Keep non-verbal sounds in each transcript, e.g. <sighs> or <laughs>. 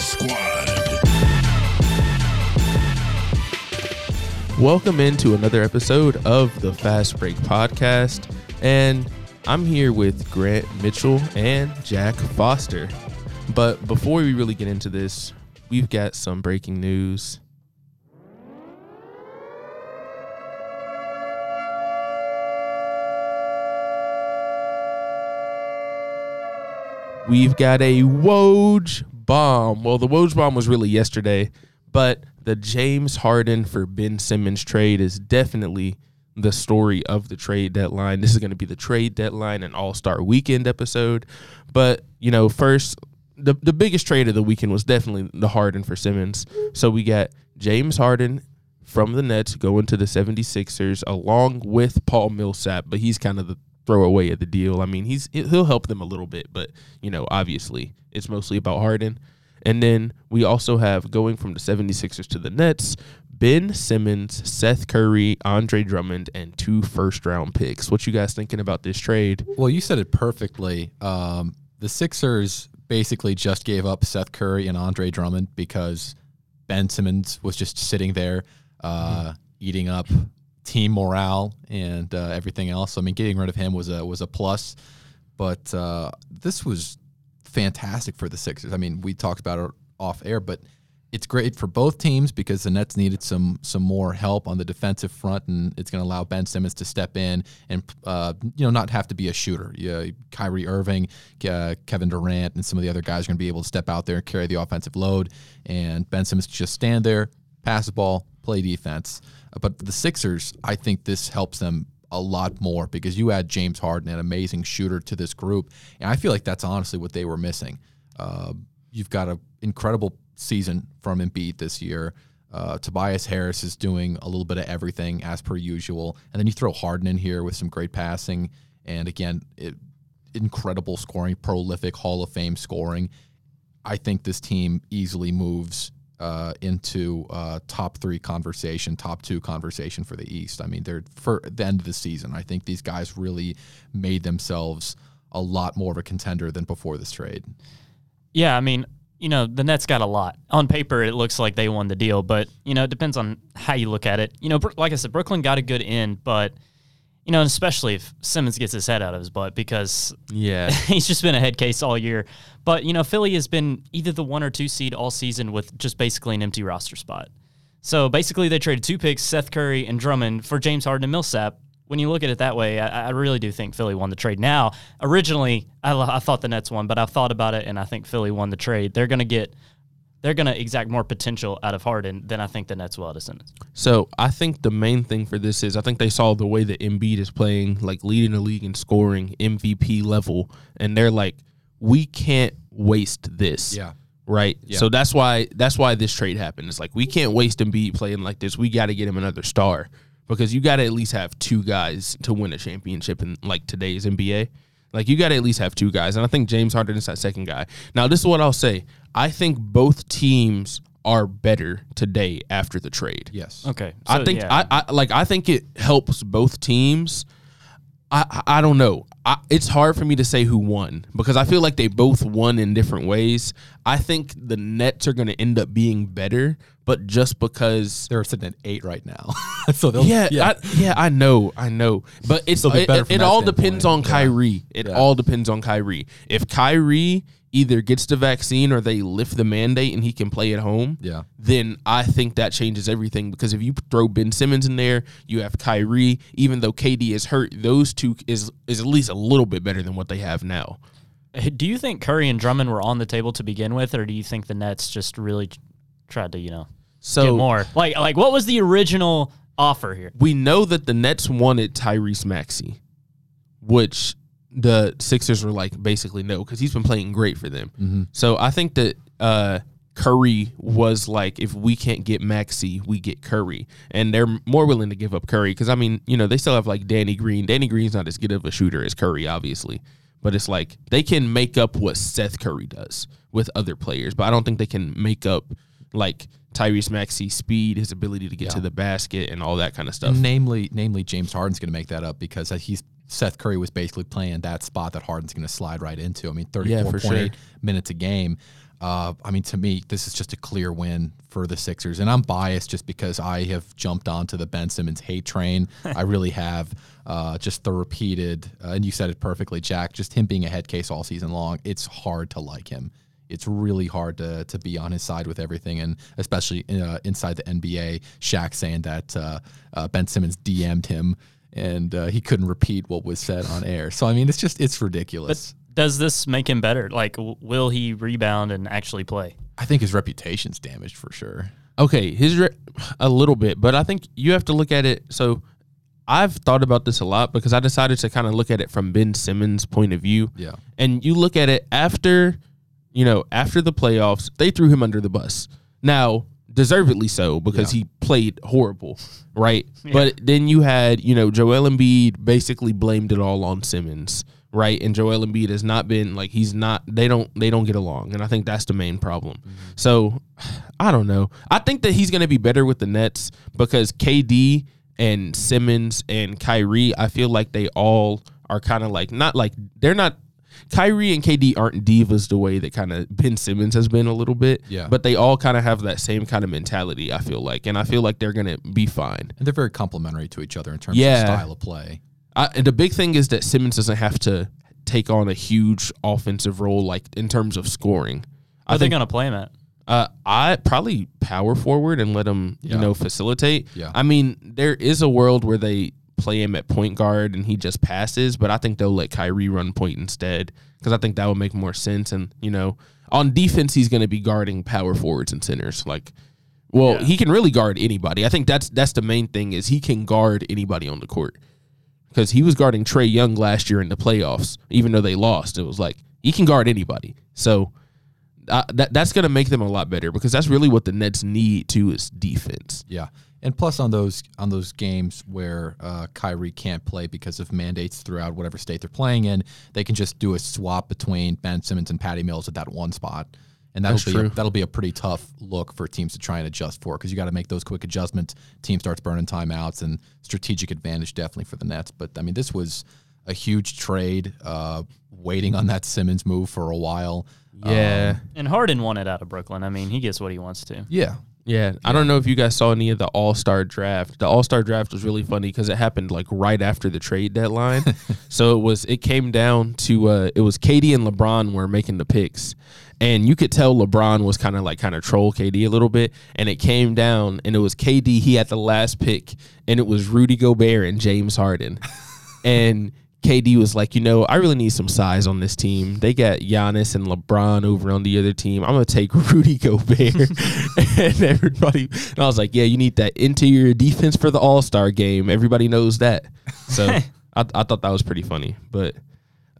Squad. Welcome into another episode of the Fast Break Podcast. And I'm here with Grant Mitchell and Jack Foster. But before we really get into this, we've got some breaking news. We've got a Woj bomb. Well, the Woj bomb was really yesterday, but the James Harden for Ben Simmons trade is definitely the story of the trade deadline. This is going to be the trade deadline and All Star Weekend episode. But you know, first, the the biggest trade of the weekend was definitely the Harden for Simmons. So we got James Harden from the Nets going to the 76ers along with Paul Millsap, but he's kind of the throwaway of the deal. I mean, he's he'll help them a little bit, but you know, obviously, it's mostly about Harden. And then we also have going from the 76ers to the Nets, Ben Simmons, Seth Curry, Andre Drummond, and two first round picks. What you guys thinking about this trade? Well, you said it perfectly. Um, the Sixers basically just gave up Seth Curry and Andre Drummond because Ben Simmons was just sitting there uh, mm-hmm. eating up team morale and uh, everything else. I mean, getting rid of him was a was a plus, but uh, this was fantastic for the Sixers. I mean, we talked about it off air, but it's great for both teams because the Nets needed some some more help on the defensive front, and it's going to allow Ben Simmons to step in and uh, you know not have to be a shooter. Yeah, Kyrie Irving, uh, Kevin Durant, and some of the other guys are going to be able to step out there and carry the offensive load, and Ben Simmons just stand there, pass the ball, play defense. Uh, but the Sixers, I think this helps them a lot more because you add James Harden, an amazing shooter, to this group, and I feel like that's honestly what they were missing. Uh, you've got an incredible season from Embiid this year. Uh, Tobias Harris is doing a little bit of everything as per usual, and then you throw Harden in here with some great passing, and again, it, incredible scoring, prolific Hall of Fame scoring. I think this team easily moves uh, into uh, top three conversation, top two conversation for the East. I mean, they're for the end of the season. I think these guys really made themselves a lot more of a contender than before this trade. Yeah, I mean, you know, the Nets got a lot. On paper, it looks like they won the deal, but, you know, it depends on how you look at it. You know, like I said, Brooklyn got a good end, but – you know, especially if Simmons gets his head out of his butt because yeah, <laughs> he's just been a head case all year. But you know, Philly has been either the one or two seed all season with just basically an empty roster spot. So basically, they traded two picks, Seth Curry and Drummond, for James Harden and Millsap. When you look at it that way, I, I really do think Philly won the trade. Now, originally, I, I thought the Nets won, but I thought about it and I think Philly won the trade. They're going to get they're going to exact more potential out of Harden than I think the Nets will out of Simmons. So I think the main thing for this is I think they saw the way that Embiid is playing, like leading the league in scoring, MVP level, and they're like, we can't waste this. Yeah. Right. Yeah. So that's why that's why this trade happened. It's like we can't waste Embiid playing like this. We got to get him another star because you got to at least have two guys to win a championship in like today's NBA. Like you got to at least have two guys, and I think James Harden is that second guy. Now, this is what I'll say: I think both teams are better today after the trade. Yes. Okay. So, I think yeah. I, I like I think it helps both teams. I I don't know. I, it's hard for me to say who won because I feel like they both won in different ways. I think the Nets are going to end up being better, but just because they're sitting at eight right now, <laughs> so they'll yeah yeah. I, yeah I know I know, but it's it, it, it all depends on Kyrie. Yeah. It yeah. all depends on Kyrie. If Kyrie either gets the vaccine or they lift the mandate and he can play at home, yeah. then I think that changes everything because if you throw Ben Simmons in there, you have Kyrie, even though KD is hurt, those two is is at least a little bit better than what they have now. Uh, do you think Curry and Drummond were on the table to begin with, or do you think the Nets just really tried to, you know, so get more? Like, like what was the original offer here? We know that the Nets wanted Tyrese Maxey, which the Sixers were like basically no because he's been playing great for them. Mm-hmm. So I think that uh, Curry was like, if we can't get Maxey, we get Curry, and they're more willing to give up Curry because I mean, you know, they still have like Danny Green. Danny Green's not as good of a shooter as Curry, obviously, but it's like they can make up what Seth Curry does with other players, but I don't think they can make up like Tyrese Maxey's speed, his ability to get yeah. to the basket, and all that kind of stuff. namely, namely, James Harden's going to make that up because he's Seth Curry was basically playing that spot that Harden's going to slide right into. I mean, 34.8 yeah, sure. minutes a game. Uh, I mean, to me, this is just a clear win for the Sixers, and I'm biased just because I have jumped onto the Ben Simmons hate train. <laughs> I really have. Uh, just the repeated, uh, and you said it perfectly, Jack. Just him being a head case all season long. It's hard to like him. It's really hard to to be on his side with everything, and especially uh, inside the NBA. Shaq saying that uh, uh, Ben Simmons DM'd him, and uh, he couldn't repeat what was said on air. So I mean, it's just it's ridiculous. Does this make him better? Like, w- will he rebound and actually play? I think his reputation's damaged for sure. Okay, his re- a little bit, but I think you have to look at it. So I've thought about this a lot because I decided to kind of look at it from Ben Simmons' point of view. Yeah. And you look at it after, you know, after the playoffs, they threw him under the bus. Now, deservedly so because Yeah. he played horrible, right? But then you had, you know, Joel Embiid basically blamed it all on Simmons, right? And Joel Embiid has not been like he's not they don't they don't get along, and I think that's the main problem. Mm-hmm. So, <sighs> I don't know. I think that he's going to be better with the Nets because KD and Simmons and Kyrie, I feel like they all are kind of like not like they're not Kyrie and KD aren't divas the way that kind of Ben Simmons has been a little bit. Yeah. But they all kind of have that same kind of mentality, I feel like. And I feel like they're going to be fine. And they're very complementary to each other in terms Yeah. of style of play. I, and the big thing is that Simmons doesn't have to take on a huge offensive role, like in terms of scoring. I Are they going to play him at? uh, I probably power forward and let him, you know, facilitate. Yeah. I mean, there is a world where they play him at point guard and he just passes, but I think they'll let Kyrie run point instead because I think that would make more sense. And you know, on defense, he's going to be guarding power forwards and centers. Like, well, Yeah. he can really guard anybody. I think that's that's the main thing is he can guard anybody on the court because he was guarding Trae Young last year in the playoffs, even though they lost. It was like he can guard anybody. So uh, that that's going to make them a lot better because that's really what the Nets need too is defense. Yeah. And plus on those on those games where uh, Kyrie can't play because of mandates throughout whatever state they're playing in, they can just do a swap between Ben Simmons and Patty Mills at that one spot. And that'll That's be true. that'll be a pretty tough look for teams to try and adjust for because you got to make those quick adjustments. Team starts burning timeouts and strategic advantage definitely for the Nets. But I mean, this was a huge trade. Uh, waiting on that Simmons move for a while. Yeah. And Harden wanted out of Brooklyn. I mean, he gets what he wants to. Yeah. Yeah, I don't know if you guys saw any of the All Star draft. The All Star draft was really funny because it happened like right after the trade deadline. <laughs> so it was it came down to uh, it was KD and LeBron were making the picks, and you could tell LeBron was kind of like kind of troll KD a little bit. And it came down, and it was KD. He had the last pick, and it was Rudy Gobert and James Harden, <laughs> and. KD was like, you know, I really need some size on this team. They got Giannis and LeBron over on the other team. I'm gonna take <laughs> Rudy Gobert, <laughs> and everybody. And I was like, yeah, you need that interior defense for the All Star game. Everybody knows that. So <laughs> I, I thought that was pretty funny. But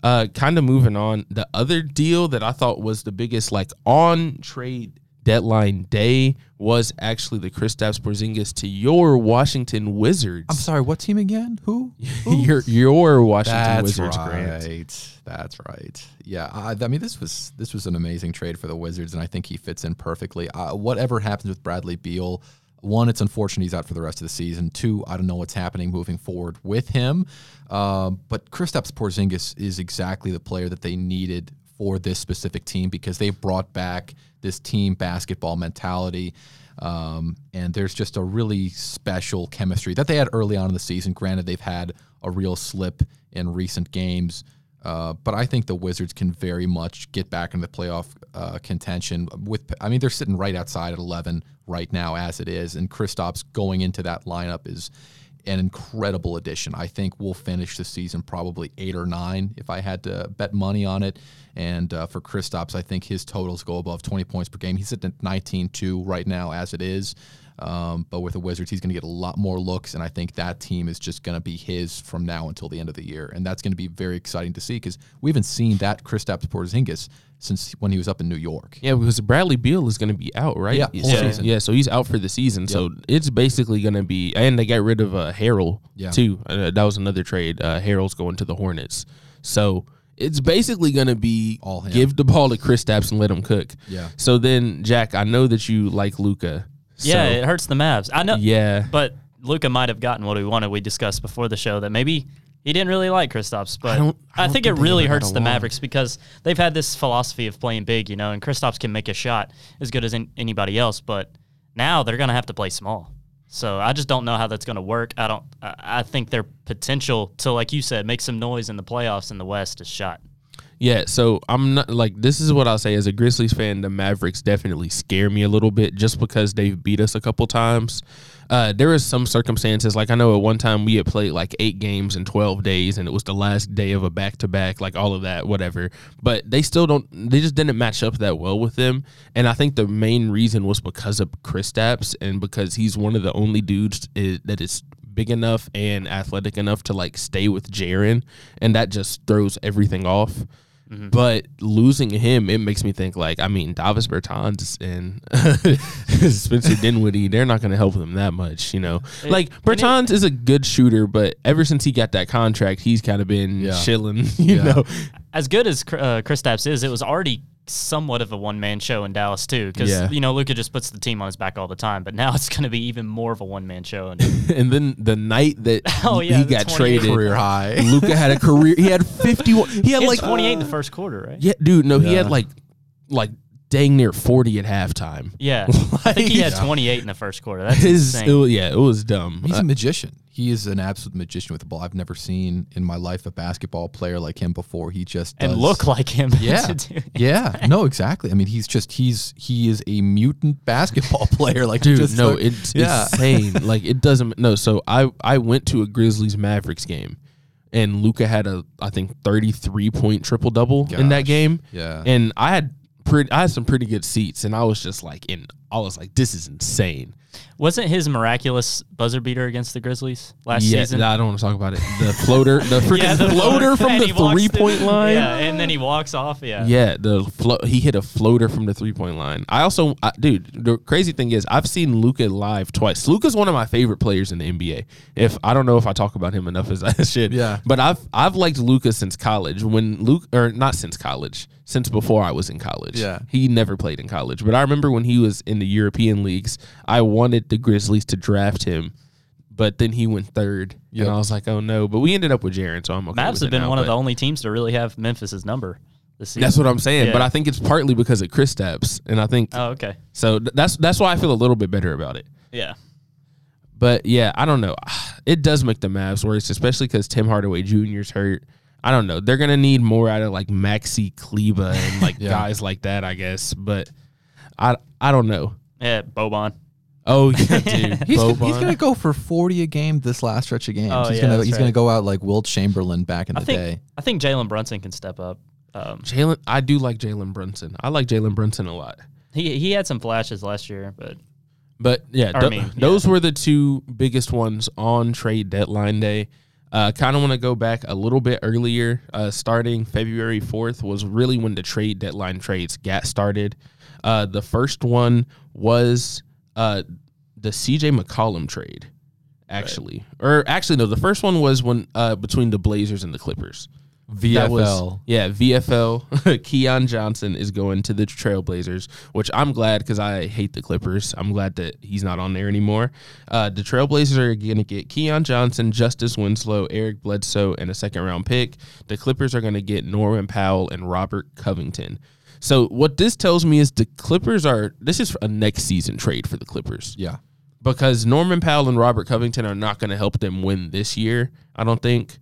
uh, kind of moving on, the other deal that I thought was the biggest, like on trade deadline day, was actually the Kristaps Porzingis to your Washington Wizards. I'm sorry. What team again? <laughs> Who? your your Washington That's Wizards, right. Grant. That's right. Yeah, I, I mean this was this was an amazing trade for the Wizards, and I think he fits in perfectly. Uh, whatever happens with Bradley Beal, one, it's unfortunate he's out for the rest of the season. Two, I don't know what's happening moving forward with him. Um, but Kristaps Porzingis is exactly the player that they needed for this specific team because they brought back this team basketball mentality. Um, and there's just a really special chemistry that they had early on in the season. Granted, they've had a real slip in recent games, uh, but I think the Wizards can very much get back into the playoff uh, contention. With, I mean, they're sitting right outside at 11 right now as it is, and Kristaps going into that lineup is an incredible addition. I think we'll finish the season probably eight or nine if I had to bet money on it. And uh, for Kristaps, I think his totals go above 20 points per game. He's at 19-2 right now as it is. Um, but with the Wizards, he's going to get a lot more looks, and I think that team is just going to be his from now until the end of the year, and that's going to be very exciting to see because we haven't seen that Kristaps Porzingis since when he was up in New York. Yeah, because Bradley Beal is going to be out, right? Yeah, whole so, yeah. So he's out for the season. So it's basically going to be, and they got rid of uh, Harrell Yeah. too. Uh, that was another trade. Uh, Harrell's going to the Hornets. So it's basically going to be All him. give the ball to Kristaps and let him cook. Yeah. So then, Jack, I know that you like Luka. Yeah, it hurts the Mavs. I know. yeah. But Luka might have gotten what he wanted. We discussed before the show that maybe He didn't really like Kristaps, but I, don't- I don't think, think it really hurts the. Mavericks because they've had this philosophy of playing big, you know, and Kristaps can make a shot as good as an, anybody else, but now they're going to have to play small. So I just don't know how that's going to work. I don't. I, I think their potential to, like you said, make some noise in the playoffs in the West is shot. Yeah, so I'm not like this is what I'll say as a Grizzlies fan. The Mavericks definitely scare me a little bit just because they've beat us a couple times. Uh, there is some circumstances like I know at one time we had played like eight games in twelve days, and it was the last day of a back to back, like all of that, whatever. But they still don't. They just didn't match up that well with them, and I think the main reason was because of Chris Kristaps and because he's one of the only dudes i that is big enough and athletic enough to like stay with Jaren, and that just throws everything off. But losing him, it makes me think like I mean Davis Bertans and <laughs> Spencer <laughs> Dinwiddie, they're not going to help them that much, you know. like Bertans is a good shooter, but ever since he got that contract, he's kind of been Yeah. chilling, <laughs> you Yeah. know. As good as uh, Kristaps is, it was already somewhat of a one man show in Dallas too, because Yeah. you know Luka just puts the team on his back all the time, but now <laughs> it's going to be even more of a one man show. And <laughs> And then the night that <laughs> Oh, he yeah, the got traded, Career high. Luka had a career. He had fifty one. He had he had like 28 in the first quarter, right? yeah, dude. No, he had like like dang near forty at halftime. Yeah, I think he had Like- 28 in the first quarter. That's His, insane. it was- yeah, it was dumb. He's Uh, a magician. He is an absolute magician with the ball. I've never seen in my life a basketball player like him before. He just and look like him. <laughs> Yeah, to do yeah, no, exactly. I mean, he's just he's he is a mutant basketball <laughs> player. Like dude just no like- it's yeah. insane <laughs> like it doesn't no so i i went to a grizzlies mavericks game and luka had a i think 33 point triple double in that game yeah. and i had pretty i had some pretty good seats and i was just like in i was like this is insane Wasn't his miraculous buzzer beater against the Grizzlies last yeah season? i don't want to talk about it the floater the <laughs> freaking the floater from <laughs> the three point line Yeah, and then he walks off. Yeah. Yeah, the flo- he hit a floater from the three point line. I also, I, dude, the crazy thing is, I've seen Luka live twice. Luka's one of my favorite players in the NBA. If I don't know if I talk about him enough as <laughs> I should, Yeah. But I've I've liked Luka since college. When Luke, or not since college, since before I was in college. Yeah. he never played in college, but I remember when he was in the European leagues, I wanted the Grizzlies to draft him. But then he went third, Yep. and I was like, "Oh no!" But we ended up with Jaren, so I'm okay. Mavs with have been now, one of the only teams to really have Memphis's number this season. that's what I'm saying. But I think it's partly because of Kristaps, and I think Oh, okay. so. th- that's that's why I feel a little bit better about it. Yeah. But yeah, I don't know. It does make the Mavs worse, especially because Tim Hardaway Jr.'s hurt. I don't know. They're gonna need more out of like Maxi Kleber and like <laughs> Yeah. guys like that, I guess. But I I don't know. Yeah, Boban. Oh yeah, dude. <laughs> He's, Boban. he's gonna go for forty a game this last stretch of games. Oh, he's yeah, gonna that's he's gonna go out like Wilt Chamberlain back in I the think day. I think Jalen Brunson can step up. Um, Jalen. I do like Jalen Brunson. I like Jalen Brunson a lot. he he had some flashes last year, but But yeah, Or, I mean, those were the two biggest ones on trade deadline day. Uh, kind of want to go back a little bit earlier. Uh, starting February 4th was really when the trade deadline trades got started. Uh, the first one was uh, the CJ McCollum trade, actually. Or actually, no, the first one was when uh, between the Blazers and the Clippers. That was- VFL. yeah, VFL. <laughs> Keon Johnson is going to the Trailblazers, which I'm glad because I hate the Clippers. I'm glad that he's not on there anymore. Uh, the Trailblazers are going to get Keon Johnson, Justice Winslow, Eric Bledsoe, and a second round pick. The Clippers are going to get Norman Powell and Robert Covington. So what this tells me is the Clippers are this is a next season trade for the Clippers Yeah. because Norman Powell and Robert Covington are not going to help them win this year. I don't think.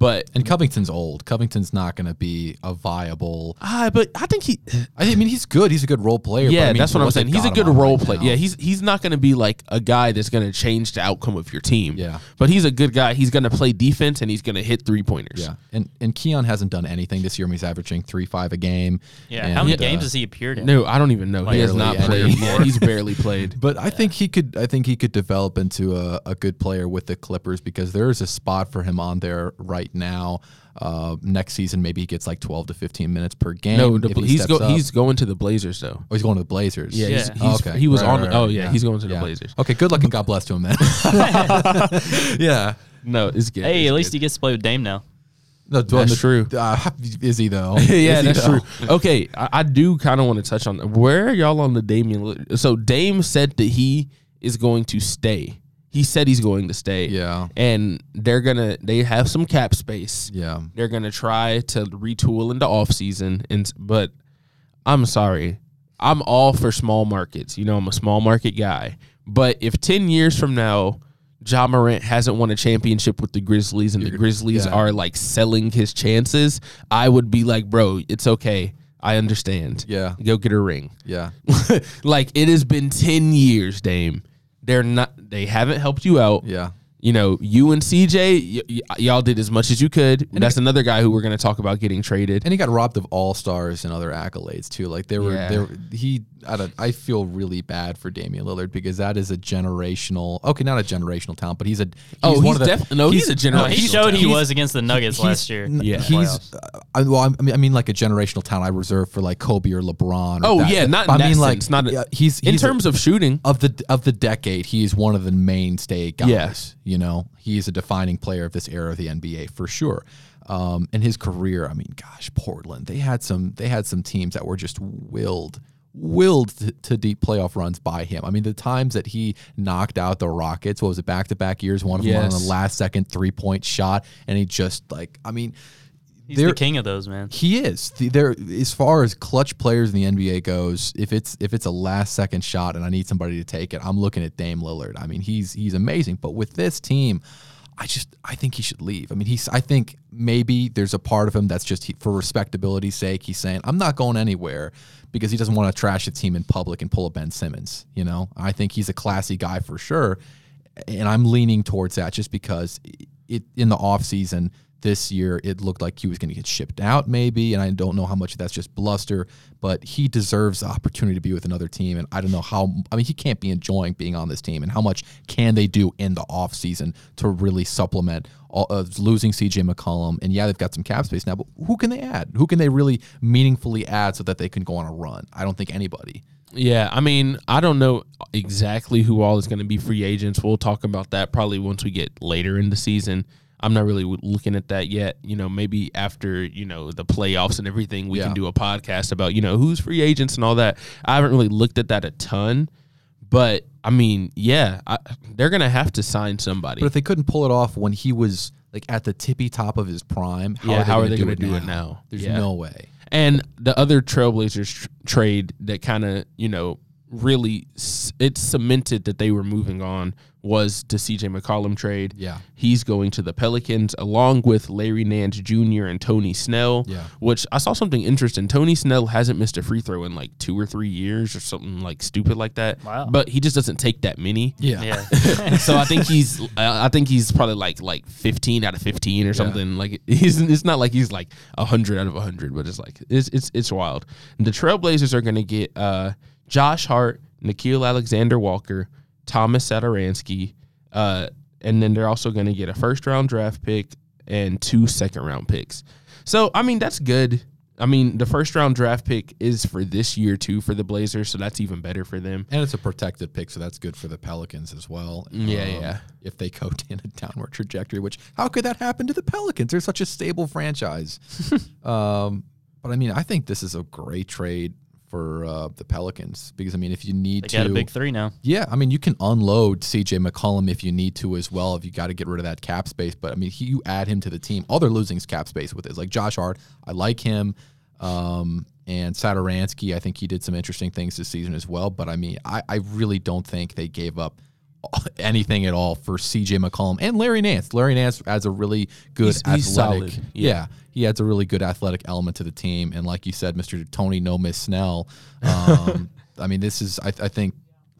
But And Covington's old. Covington's not going to be a viable. ah, but I think he I think- I mean, he's good. He's a good role player. but Yeah, I mean, that's what I'm saying. He's a good role right player. Yeah, he's he's not going to be like a guy that's going to change the outcome of your team. Yeah. but he's a good guy. He's going to play defense and he's going to hit three pointers. yeah. And and Keon hasn't done anything this year. He's averaging three five a game. yeah. And, how many uh, games has he appeared in? No, I don't even know. he has not played. Yeah, he's barely played. <laughs> But I think he could. I think he could develop into a, a good player with the Clippers because there is a spot for him on there right now. Uh, next season, maybe he gets like 12 to 15 minutes per game. No, the, if he he's steps go, up. he's going to the Blazers though. Oh, he's going to the Blazers. Yeah, he's, Yeah. he's, okay. he was Right, on. right, oh right. yeah, he's going to the Blazers. Okay, good luck and God bless to him then. <laughs> yeah. No, it's good. Hey, it's at least good. he gets to play with Dame now. No, That's true. Uh, is he though? <laughs> yeah, he, that's though? true. Okay, I, I do kind of want to touch on where are y'all on the Damian. So Dame said that he is going to stay He said he's going to stay. Yeah. And they're gonna they have some cap space. Yeah. They're gonna try to retool into off season and but I'm sorry. I'm all for small markets. You know, I'm a small market guy. But if ten years from now Ja Morant hasn't won a championship with the Grizzlies and the Grizzlies yeah. are like selling his chances, I would be like, bro, it's okay. I understand. Yeah. Go get a ring. Yeah. <laughs> like it has been 10 years, Dame. They're not they haven't helped you out. Yeah. You know, you and CJ, y- y- y'all did as much as you could. That's another guy who we're going to talk about getting traded. And he got robbed of all stars and other accolades too. Like they were, Yeah. they were he. I, don't, I feel really bad for Damian Lillard because that is a generational. Okay, not a generational talent, but he's a. He's Oh, one he's of the, def- no, he's a No, generational he showed he was against the Nuggets he's- last year. Yeah. he's. Uh, I, well, I mean, I mean, like a generational talent I reserve for like Kobe or LeBron. Or Oh, that- yeah, not I in that mean, like sense, not a- yeah, he's, in he's a- terms of shooting. of the of the decade, he's one of the mainstay guys. Yes. You know, he's a defining player of this era of the NBA for sure. Um, and his career, I mean, gosh, Portland, they had some they had some teams that were just willed willed to, to deep playoff runs by him. I mean, the times that he knocked out the Rockets, what was it, back to back years, one of them on the last second three point shot, and he just like, I mean, He's there- the king of those, man. he is. The, there as far as clutch players in the NBA goes, if it's if it's a last second shot and I need somebody to take it, I'm looking at Dame Lillard. I mean, he's he's amazing, but with this team, I just I think he should leave. I mean, he's I think maybe there's a part of him that's just he, for respectability's sake, he's saying, "I'm not going anywhere." Because he doesn't want to trash the team in public and pull a Ben Simmons, you know. I think he's a classy guy for sure, and I'm leaning towards that just because it in the off season this year it looked like he was going to get shipped out maybe and I don't know how much that's just bluster but he deserves the opportunity to be with another team and I don't know how I mean he can't be enjoying being on this team and how much can they do in the off season to really supplement all, uh, losing CJ McCollum and yeah they've got some cap space now but who can they add who can they really meaningfully add so that they can go on a run I don't think anybody Yeah, I mean, I don't know exactly who all is going to be free agents. We'll talk about that probably once we get later in the season. I'm not really looking at that yet. You know, maybe after you know the playoffs and everything, we Yeah. can do a podcast about you know who's free agents and all that. I haven't really looked at that a ton, but I mean, yeah, I, they're gonna have to sign somebody. but if they couldn't pull it off when he was like at the tippy top of his prime how Yeah, are they how are gonna do it do now? it now? there's Yeah. no way And the other Trailblazers tr- trade that kind of, you know, really s- it cemented that they were moving on was the CJ McCollum trade. Yeah. He's going to the Pelicans along with Larry Nance Jr. and Tony Snell. Yeah. Which I saw something interesting. Tony Snell hasn't missed a free throw in like two or three years or something like stupid like that. Wow. But he just doesn't take that many. yeah Yeah. <laughs> <laughs> so I think he's I I think he's probably like like 15 out of 15 or something. Like he's it's not like he's like 100 out of 100, but it's like it's it's it's wild. The Trailblazers are going to get uh Josh Hart, Nickeil Alexander Walker, Thomas Satoransky, uh and then they're also going to get a first round draft pick and two second round picks. So, I mean, that's good. I mean, the first round draft pick is for this year too for the Blazers, so that's even better for them. And it's a protected pick, so that's good for the Pelicans as well. Um, Yeah, yeah. If they go <laughs> in a downward trajectory, which how could that happen to the Pelicans? They're such a stable franchise. <laughs> um, but I mean, I think this is a great trade for uh, the Pelicans because I mean, if you need They to, got a big three now. yeah, I mean, you can unload CJ McCollum if you need to as well. If you got to get rid of that cap space, but I mean, he, you add him to the team. All they're losing is cap space with is like Josh Hart. I like him, um, and Satoransky. I think he did some interesting things this season as well. But I mean, I, I really don't think they gave up anything at all for CJ McCollum and Larry Nance. Larry Nance adds a really good He's- he's athletic. solid. Yeah. Yeah. he adds a really good athletic element to the team. And like you said, Mr. Tony No Miss Snell. Um, <laughs> I mean, this is I, I think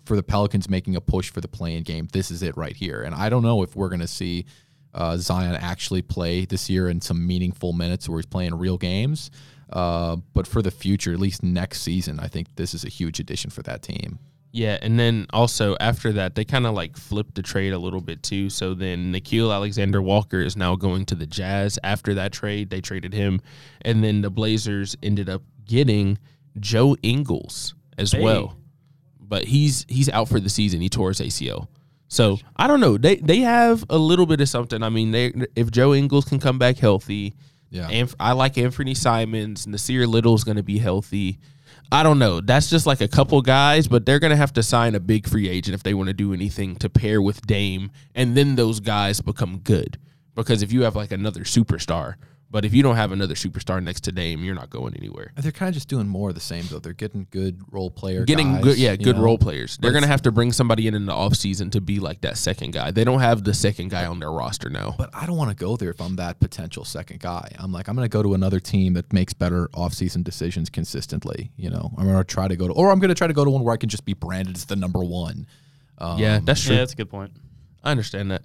for the Pelicans making a push for the play-in game. This is it right here. And I don't know if we're going to see uh, Zion actually play this year in some meaningful minutes where he's playing real games. Uh, but for the future, at least next season, I think this is a huge addition for that team. Yeah, and then also after that, they kind of like flipped the trade a little bit too. So then Nickeil Alexander Walker is now going to the Jazz. After that trade, they traded him, and then the Blazers ended up getting Joe Ingles as Hey. well, but he's he's out for the season. He tore his ACL. So I don't know. They they have a little bit of something. I mean, they if Joe Ingles can come back healthy, Yeah. and I like Anthony Simons. Nassir Little's going to be healthy. I don't know. That's just like a couple guys, but they're gonna have to sign a big free agent if they want to do anything to pair with Dame, and then those guys become good. Because if you have like another superstar, but if you don't have another superstar next to Dame, you're not going anywhere. They're kind of just doing more of the same though. They're getting good role player, Getting guys, good, yeah, good know? role players. They're gonna have to bring somebody in in the offseason to be like that second guy. They don't have the second guy on their roster now. But I don't want to go there if I'm that potential second guy. I'm like, I'm going to go to another team that makes better offseason decisions consistently. You know, I'm going to try to go to, or I'm going to try to go to one where I can just be branded as the number one. Um, yeah, that's true. Yeah, that's a good point. I understand that.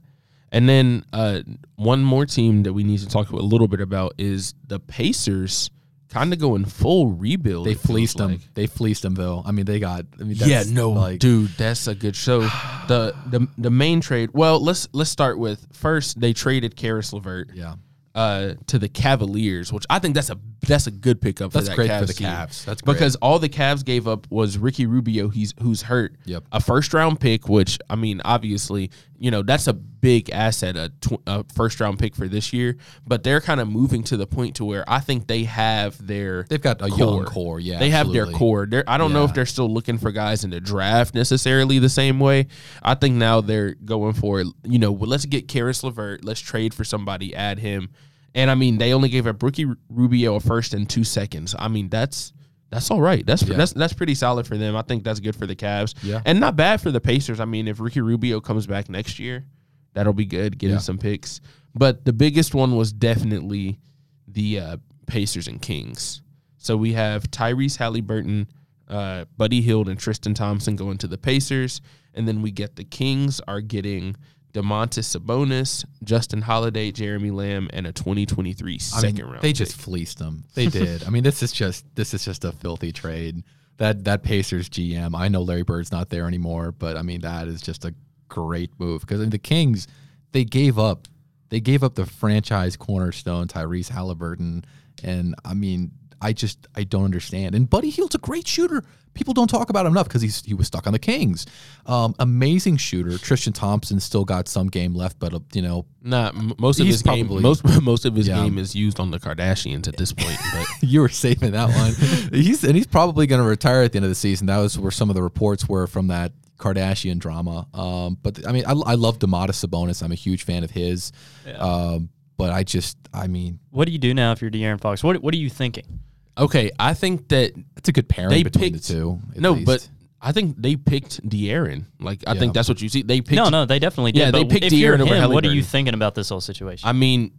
And then uh, one more team that we need to talk a little bit about is the Pacers, kind of going full rebuild. They fleeced them. like. They fleeced them though. I mean, they got. I mean, Yeah, no, like, dude, that's a good show. the the the main trade. Well, let's let's start with first. They traded Caris LeVert Yeah, uh, to the Cavaliers, which I think that's a that's a good pickup. That's that great Cavs for the. Cavs. That's great. because all the Cavs gave up was Ricky Rubio. He's who's hurt. Yep. A first round pick, which I mean, obviously, you know that's a big asset, a, tw- a first round pick for this year. But they're kind of moving to the point to where I think they have their they've got a young core. Yeah, they have their core. They're, I don't know if they're still looking for guys in the draft necessarily the same way. I think now they're going for you know well, let's get Caris LeVert, let's trade for somebody, add him, and I mean they only gave up Ricky Rubio a first and two seconds. I mean that's that's all right. That's Yeah. that's that's pretty solid for them. I think that's good for the Cavs. Yeah. and not bad for the Pacers. I mean if Ricky Rubio comes back next year, that'll be good. Getting Yeah. some picks, but the biggest one was definitely the uh, Pacers and Kings. So we have Tyrese Haliburton, uh, Buddy Hield, and Tristan Thompson going to the Pacers, and then we get the Kings are getting Domantas Sabonis, Justin Holiday, Jeremy Lamb, and a 2023 I mean, round. They pick. just fleeced them. They <laughs> did. I mean, this is just this is just a filthy trade. That that Pacers GM. I know Larry Bird's not there anymore, but I mean that is just a great move because the Kings they gave up they gave up the franchise cornerstone Tyrese Haliburton, and I mean I just I don't understand. And Buddy Hield's a great shooter. People don't talk about him enough because he's he was stuck on the Kings. Um, amazing shooter. Tristan Thompson still got some game left, but uh, you know Nah, most of He's his game, most <laughs> most of his Yeah. game is used on the Kardashians at this point. But <laughs> you were saving that one. <laughs> he's and he's probably going to retire at the end of the season. That was where some of the reports were from that Kardashian drama. Um, but I mean, I, I love Domantas Sabonis. I'm a huge fan of his. Um, but I just, I mean, What do you do now if you're De'Aaron Fox? What What are you thinking? Okay, I think that it's a good pairing They between picked- the two. at no, least. but I think they picked De'Aaron. Like I Yeah. think that's what you see. They picked. no, no, they definitely did. Yeah, they but picked if you're De'Aaron over him, what are you thinking about this whole situation? I mean,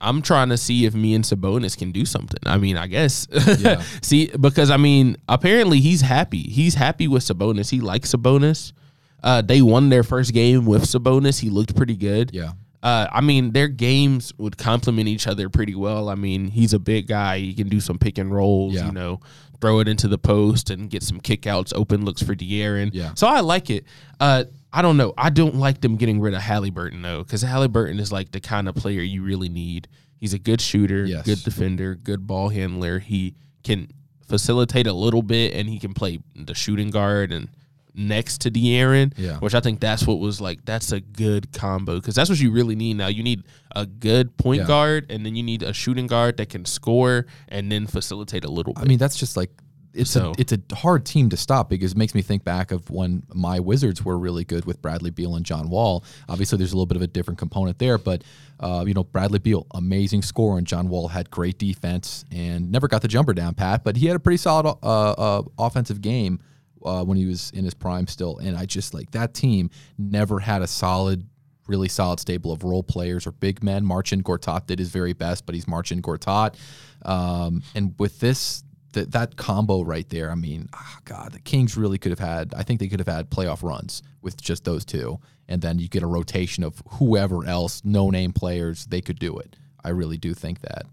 I'm trying to see if me and Sabonis can do something. I mean, I guess. Yeah. <laughs> see, because I mean, apparently he's happy. He's happy with Sabonis. He likes Sabonis. Uh, they won their first game with Sabonis. He looked pretty good. yeah, Uh, I mean, their games would complement each other pretty well. I mean, he's a big guy. He can do some pick and rolls, Yeah. you know, throw it into the post and get some kickouts, open looks for De'Aaron. Yeah. So I like it. Uh, I don't know. I don't like them getting rid of Haliburton, though, because Haliburton is like the kind of player you really need. He's a good shooter, Yes. good defender, good ball handler. He can facilitate a little bit and he can play the shooting guard and next to De'Aaron, Yeah. which I think that's what was like. That's a good combo because that's what you really need now. You need a good point Yeah. guard, and then you need a shooting guard that can score and then facilitate a little bit. I mean, that's just like it's So- a it's a hard team to stop because it makes me think back of when my Wizards were really good with Bradley Beal and John Wall. Obviously, there's a little bit of a different component there, but uh, you know, Bradley Beal, amazing scorer, and John Wall had great defense and never got the jumper down pat, but he had a pretty solid uh, uh, offensive game uh, when he was in his prime still. And I just like that team never had a solid really solid stable of role players or big men. Marcin Gortat did his very best, but he's Marcin Gortat. Um, and with this, th- that combo right there, I mean, ah, God, the Kings really could have had, I think they could have had playoff runs with just those two. And then you get a rotation of whoever else, no name players, they could do it. I really do think that.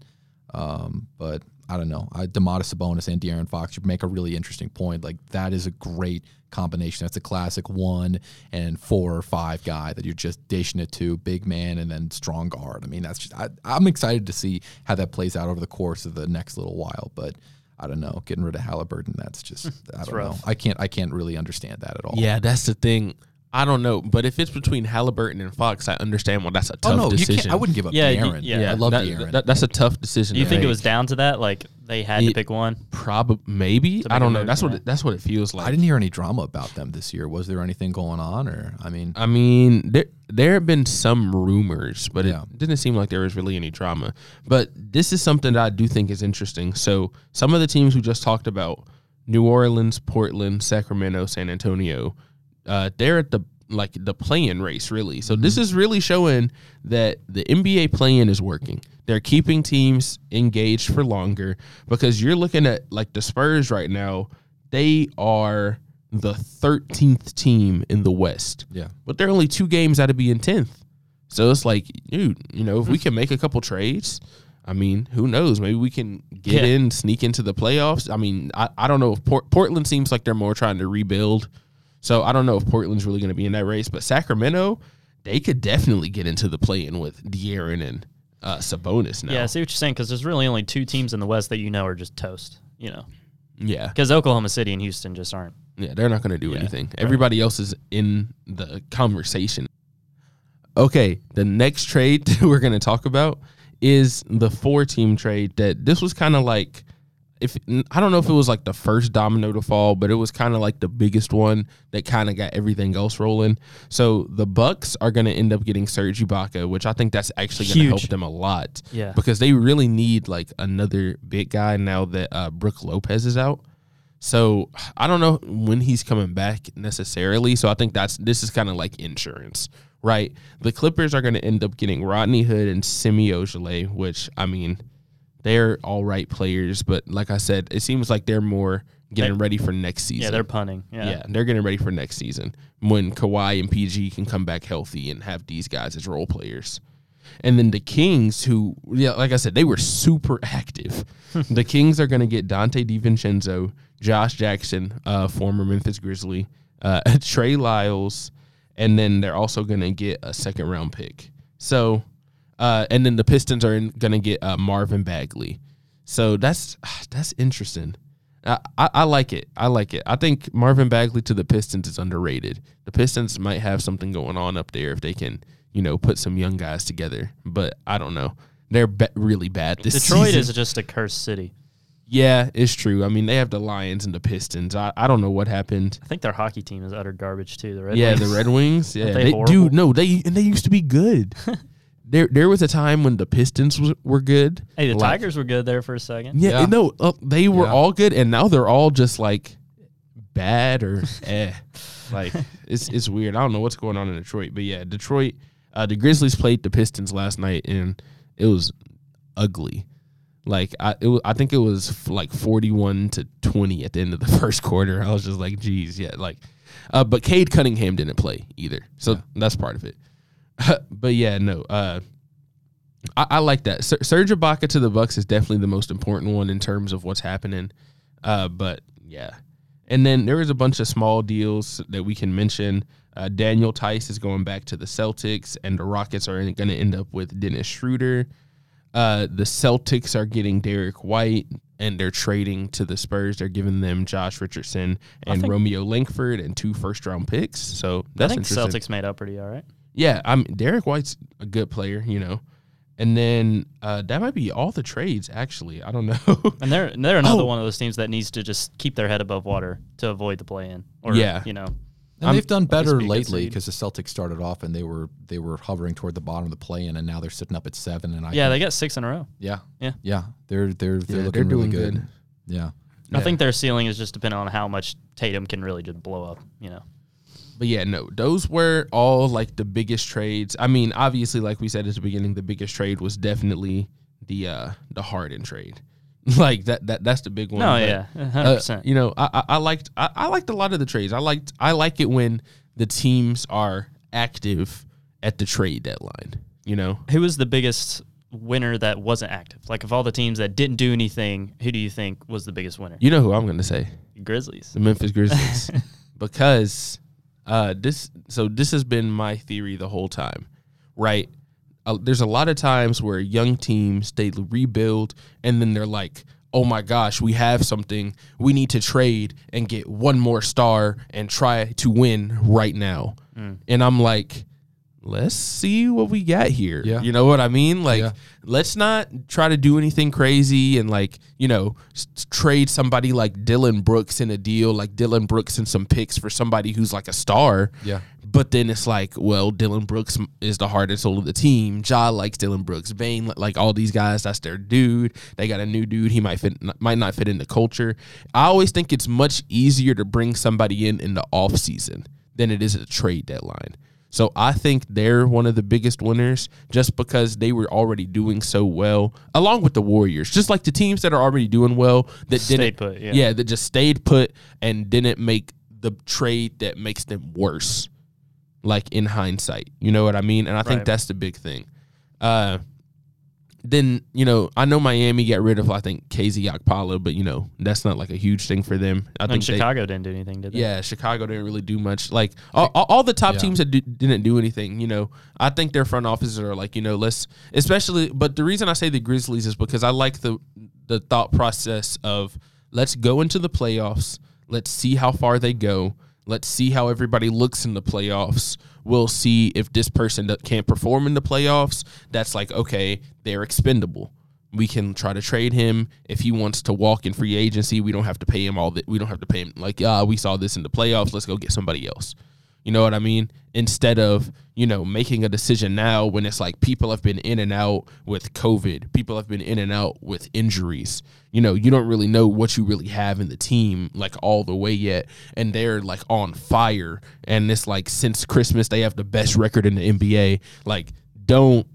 Um, but I don't know. Uh, I, Domantas Sabonis and De'Aaron Fox, you make a really interesting point. Like that is a great combination. That's a classic one and four or five guy that you're just dishing it to, big man and then strong guard. I mean, that's just I, I'm excited to see how that plays out over the course of the next little while. But I don't know, getting rid of Haliburton, that's just <laughs> I don't know. rough. I can't I can't really understand that at all. yeah, that's the thing. I don't know, but if it's between Haliburton and Fox, I understand why that's a tough Oh no, you decision. can't. I wouldn't give up Yeah, you- De'Aaron. yeah. I love that- De'Aaron. that- that's a tough decision. Do you to think it was down to that? Like They had to pick one. Probably, maybe I don't know. That's what it, that's what it feels like. I didn't hear any drama about them this year. Was there anything going on, or I mean, I mean, there there have been some rumors, but Yeah. it didn't seem like there was really any drama. But this is something that I do think is interesting. So some of the teams we just talked about, New Orleans, Portland, Sacramento, San Antonio, uh, they're at the like the play-in race really. So this is really showing that the NBA play-in is working. They're keeping teams engaged for longer because you're looking at like the Spurs right now. They are the 13th team in the West yeah, but they're only two games out of being tenth. So it's like, dude, you know, if we can make a couple trades, I mean, who knows? Maybe we can get Yeah. in, sneak into the playoffs. I mean, I, I don't know if Port- Portland seems like they're more trying to rebuild. So I don't know if Portland's really going to be in that race. But Sacramento, they could definitely get into the play-in with De'Aaron and uh, Sabonis now. Yeah, I see what you're saying because there's really only two teams in the West that you know are just toast. You know, yeah, because Oklahoma City and Houston just aren't. Yeah, they're not going to do Yeah, anything. Everybody else is in the conversation. Okay, the next trade <laughs> that we're going to talk about is the four team trade that this was kind of like if I don't know if it was like the first domino to fall, but it was kind of like the biggest one that kind of got everything else rolling. So the Bucks are going to end up getting Serge Ibaka, which I think that's actually going to help them a lot Yeah. because they really need like another big guy now that uh, Brook Lopez is out. So I don't know when he's coming back necessarily. So I think that's this is kind of like insurance, right? The Clippers are going to end up getting Rodney Hood and Semi Ojeleye, which I mean, they're all right players, but like I said, it seems like they're more getting They- ready for next season. Yeah, they're punting. Yeah. Yeah, they're getting ready for next season when Kawhi and PG can come back healthy and have these guys as role players. And then the Kings, who, yeah, like I said, they were super active. <laughs> the Kings are going to get Donte DiVincenzo, Josh Jackson, uh, former Memphis Grizzly, uh, <laughs> Trey Lyles, and then they're also going to get a second round pick. So, uh, and then the Pistons are going to get uh, Marvin Bagley. So that's that's interesting. I, I, I like it. I like it. I think Marvin Bagley to the Pistons is underrated. The Pistons might have something going on up there if they can, you know, put some young guys together. But I don't know. They're be- really bad this Detroit season. is just a cursed city. yeah, it's true. I mean, they have the Lions and the Pistons. I, I don't know what happened. I think their hockey team is utter garbage too. The Red yeah, Wings. the Red Wings. Yeah, they they, dude, no, they and they used to be good. <laughs> there, there was a time when the Pistons was, were good. Hey, the Like- Tigers were good there for a second. Yeah, Yeah. no, uh, they were Yeah. all good, and now they're all just like bad or <laughs> eh. Like it's it's weird. I don't know what's going on in Detroit, but yeah, Detroit. Uh, the Grizzlies played the Pistons last night, and it was ugly. Like I, it was, I think it was f- like forty-one to twenty at the end of the <laughs> first quarter. I was just like, geez, yeah, like. Uh, but Cade Cunningham didn't play either, so Yeah. that's part of it. <laughs> but yeah, no. Uh, I, I like that. Ser- Serge Ibaka to the Bucks is definitely the most important one in terms of what's happening. Uh, but yeah, and then there is a bunch of small deals that we can mention. Uh, Daniel Theis is going back to the Celtics, and the Rockets are going to end up with Dennis Schroeder. Uh, the Celtics are getting Derrick White, and they're trading to the Spurs. They're giving them Josh Richardson and think- Romeo Langford and two first round picks. So I that's think interesting. Celtics made up pretty all right. Yeah, I'm Derrick White's a good player, you know. And then uh, that might be all the trades. Actually, I don't know. <laughs> And they're they're another Oh. one of those teams that needs to just keep their head above water to avoid the play in. Or Yeah. you know. And I'm- they've done better be a good lately because the Celtics started off and they were they were hovering toward the bottom of the play-in, and now they're sitting up at seven. And I Yeah, think- they got six in a row. yeah, Yeah. yeah. They're they're they're Yeah, looking they're really doing good. good. Yeah, I Yeah. think their ceiling is just dependent on how much Tatum can really just blow up. You know. But yeah, no, those were all like the biggest trades. I mean, obviously, like we said at the beginning, the biggest trade was definitely the uh the Harden trade. <laughs> like that that that's the big one. No, but, yeah, hundred uh, percent. you know, I, I I liked I, I liked a lot of the trades. I liked I like it when the teams are active at the trade deadline. You know, Who was the biggest winner that wasn't active? Like of all the teams that didn't do anything, who do you think was the biggest winner? you know who I'm going to say. Grizzlies. the Memphis Grizzlies <laughs> because uh, this. So this has been my theory the whole time, right? Uh, there's a lot of times where young teams they rebuild and then they're like, "Oh my gosh, we have something. We need to trade and get one more star and try to win right now." And I'm like, let's see what we got here. Yeah. You know what I mean? Like, Yeah. let's not try to do anything crazy and like, you know, s- trade somebody like Dillon Brooks in a deal, like Dillon Brooks and some picks for somebody who's like a star. Yeah. But then it's like, well, Dillon Brooks is the hardest soul of the team. Ja likes Dillon Brooks. Bane, like all these guys, that's their dude. They got a new dude. He might fit, might not fit in the culture. I always think it's much easier to bring somebody in in the off season than it is at the trade deadline. So I think they're one of the biggest winners just because they were already doing so well, along with the Warriors. Just like the teams that are already doing well that Stayed didn't put, yeah. yeah, that just stayed put and didn't make the trade that makes them worse. Like in hindsight, you know what I mean? And I think Right. that's the big thing. Uh, then you know I know Miami got rid of I think KZ Okpala, but you know that's not like a huge thing for them. I And think they- Chicago didn't do anything, did they? yeah, Chicago didn't really do much. Like all, all, all the top Yeah. teams that do, didn't do anything, you know, I think their front offices are like, you know, let's especially. But the reason I say the Grizzlies is because I like the the thought process of let's go into the playoffs, let's see how far they go, let's see how everybody looks in the playoffs. We'll see if this person can't perform in the playoffs. That's like okay, they're expendable we can try to trade him if he wants to walk in free agency. We don't have to pay him all that. We don't have to pay him like, ah, we saw this in the playoffs. Let's go get somebody else. You know what I mean? Instead of you know making a decision now when it's like people have been in and out with COVID, people have been in and out with injuries. You know, you don't really know what you really have in the team like all the way yet, and they're like on fire. And it's like since Christmas they have the best record in the NBA. Like, don't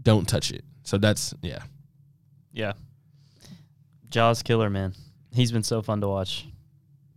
don't touch it. So that's yeah. Yeah. Jaws killer, man. He's been so fun to watch.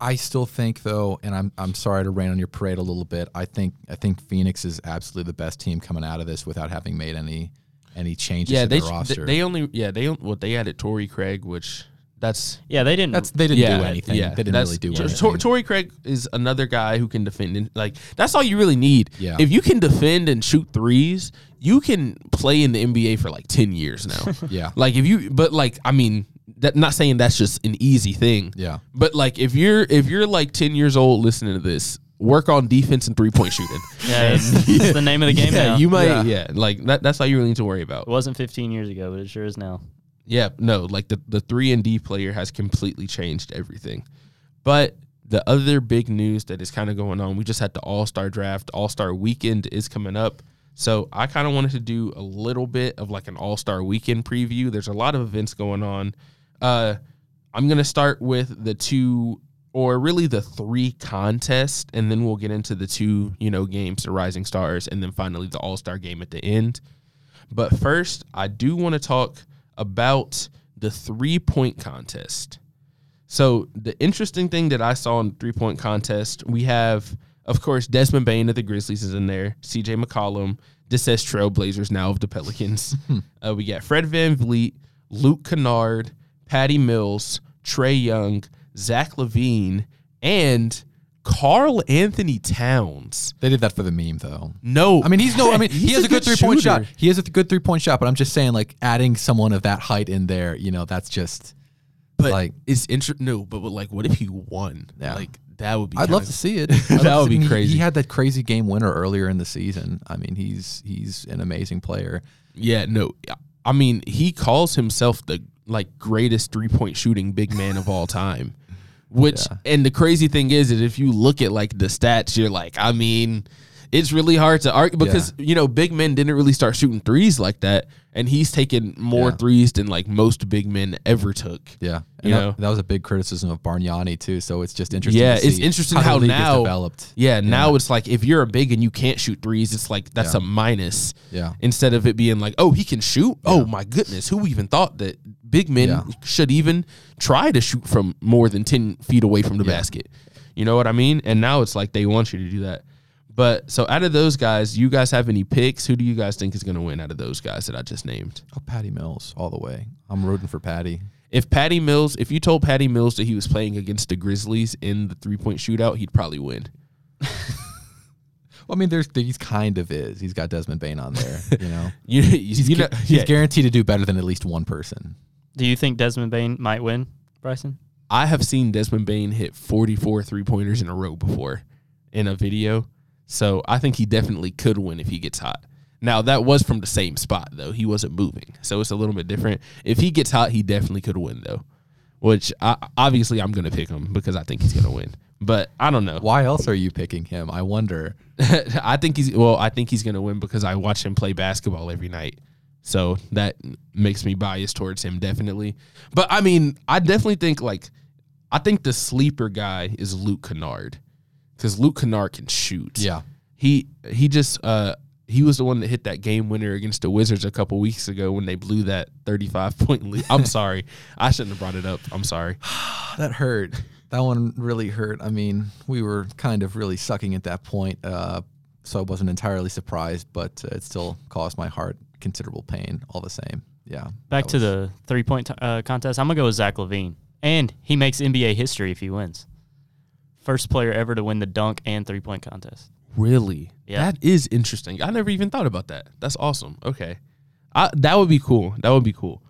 I still think though, and I'm I'm sorry to rain on your parade a little bit. I think I think Phoenix is absolutely the best team coming out of this without having made any any changes Yeah, to they their roster. they only yeah they well they added Torrey Craig, which that's Yeah, they didn't. That's they didn't yeah do anything. Yeah, they didn't really do Tor- anything. Tor- Torrey Craig is another guy who can defend. And, like that's all you really need. Yeah. If you can defend and shoot threes, you can play in the NBA for like ten years now. <laughs> yeah, like if you, but like I mean, that not saying that's just an easy thing. yeah, But like if you're if you're like ten years old listening to this, work on defense and three point shooting. <laughs> yeah, it's, <laughs> it's the name of the game yeah, now. you might. Yeah. Yeah. like that. That's all you really need to worry about. it wasn't 15 years ago, but it sure is now. Yeah, no, like the the three and D player has completely changed everything. But the other big news that is kind of going on, we just had the All Star draft. All Star weekend is coming up. So I kind of wanted to do a little bit of like an All Star weekend preview. There's a lot of events going on. Uh, I'm gonna start with the two, or really the three contests, and then we'll get into the two, you know, games, the Rising Stars, and then finally the All Star game at the end. But first, I do want to talk about the three point contest. So, the interesting thing that I saw in the three point contest, we have, of course, Desmond Bane of the Grizzlies is in there, CJ McCollum, this says Trailblazers now of the Pelicans. <laughs> uh, we got Fred VanVleet, Luke Kennard, Patty Mills, Trae Young, Zach LaVine, and Karl Anthony Towns. they did that for the meme though. No, I mean, he's no. I mean, he has a good, good three point shot. He has a good three point shot. But I'm just saying, like adding someone of that height in there, you know, that's just. But Like- it's interesting. No, but like, what if he won? Yeah. Like that would be. I'd love kinda- to see it. <laughs> That would be he- crazy. He had that crazy game winner earlier in the season. I mean, he's he's an amazing player. Yeah, no. I mean, he calls himself the like greatest three point shooting big man of all time. <laughs> Which Yeah. and the crazy thing is, is if you look at like the stats, you're like, I mean, it's really hard to argue because you know big men didn't really start shooting threes like that, and he's taken more Yeah. threes than like most big men ever took. Yeah, You and know? that was a big criticism of Bargnani too. So it's just interesting. Yeah, it's interesting how league now- developed. Yeah, now it's like if you're a big and you can't shoot threes, it's like that's Yeah. a minus. Yeah. Instead of it being like, oh, he can shoot. Oh my goodness, who even thought that big men Yeah. should even try to shoot from more than ten feet away from the basket? You know what I mean? And now it's like they want you to do that. But so out of those guys, you guys have any picks? Who do you guys think is going to win out of those guys that I just named? Oh, Patty Mills all the way. I'm rooting for Patty. If Patty Mills, if you told Patty Mills that he was playing against the Grizzlies in the three point shootout, he'd probably win. Well, I mean, there's he's kind of is. He's got Desmond Bane on there. You know, <laughs> You, he's, you know, gu- he's yeah. guaranteed to do better than at least one person. Do you think Desmond Bane might win, Bryson? I have seen Desmond Bane hit 44 three pointers in a row before in a video. So I think he definitely could win if he gets hot. Now that was from the same spot though. He wasn't moving, so it's a little bit different. If he gets hot, he definitely could win though. Which I, obviously I'm going to pick him because I think he's going to win. But I don't know. Why else are you picking him? I wonder. <laughs> I think he's well. I think he's going to win because I watch him play basketball every night. So that makes me biased towards him definitely. But I mean, I definitely think like I think the sleeper guy is Luke Kennard because Luke Kennard can shoot. Yeah. he he just uh he was the one that hit that game winner against the Wizards a couple weeks ago when they blew that 35 point lead. I'm <laughs> sorry. I shouldn't have brought it up. I'm sorry. <sighs> That hurt. That one really hurt. I mean, we were kind of really sucking at that point, uh, so I wasn't entirely surprised, but uh, it still caused my heart considerable pain all the same. Yeah. Back to was- the three point uh, contest. I'm gonna go with Zach LaVine, and he makes NBA history if he wins. First player ever to win the dunk and three point contest. Really? Yeah. That is interesting. I never even thought about that. That's awesome. Okay. I, that would be cool. That would be cool.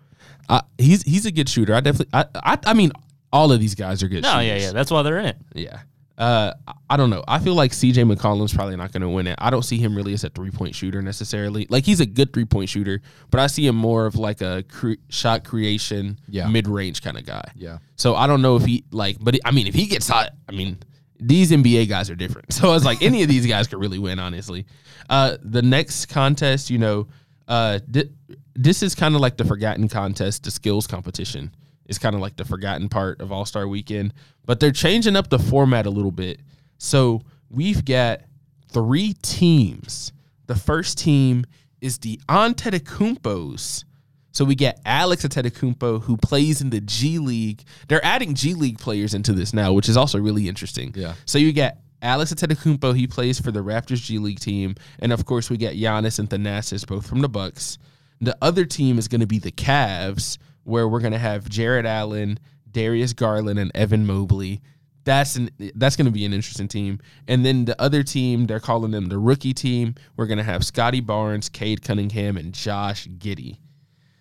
Uh, he's he's a good shooter. I definitely. I, I I mean, all of these guys are good. No, shooters. yeah, yeah. That's why they're in it. Yeah. Uh, I- don't know. I feel like CJ McCollum's probably not going to win it. I don't see him really as a three point shooter necessarily. Like he's a good three point shooter, but I see him more of like a cre- shot creation, Yeah. mid range kind of guy. Yeah. So I don't know if he like, but I mean, if he gets hot, I mean, these NBA guys are different. <laughs> So I was like, any of these guys could really win, honestly. Uh, the next contest, you know, uh, thi- this is kind of like the forgotten contest, the skills competition. It's kind of like the forgotten part of All Star Weekend, but they're changing up the format a little bit. So we've got three teams. The first team is the Antetokounmpos. So we get Alex Antetokounmpo who plays in the G League. They're adding G League players into this now, which is also really interesting. Yeah. So you get Alex Antetokounmpo, he plays for the Raptors G League team, and of course we get Giannis and Thanasis, both from the Bucks. The other team is going to be the Cavs, where we're going to have Jarrett Allen, Darius Garland, and Evan Mobley. That's an that's going to be an interesting team. And then the other team, they're calling them the rookie team. We're going to have Scottie Barnes, Cade Cunningham, and Josh Giddey. Hmm.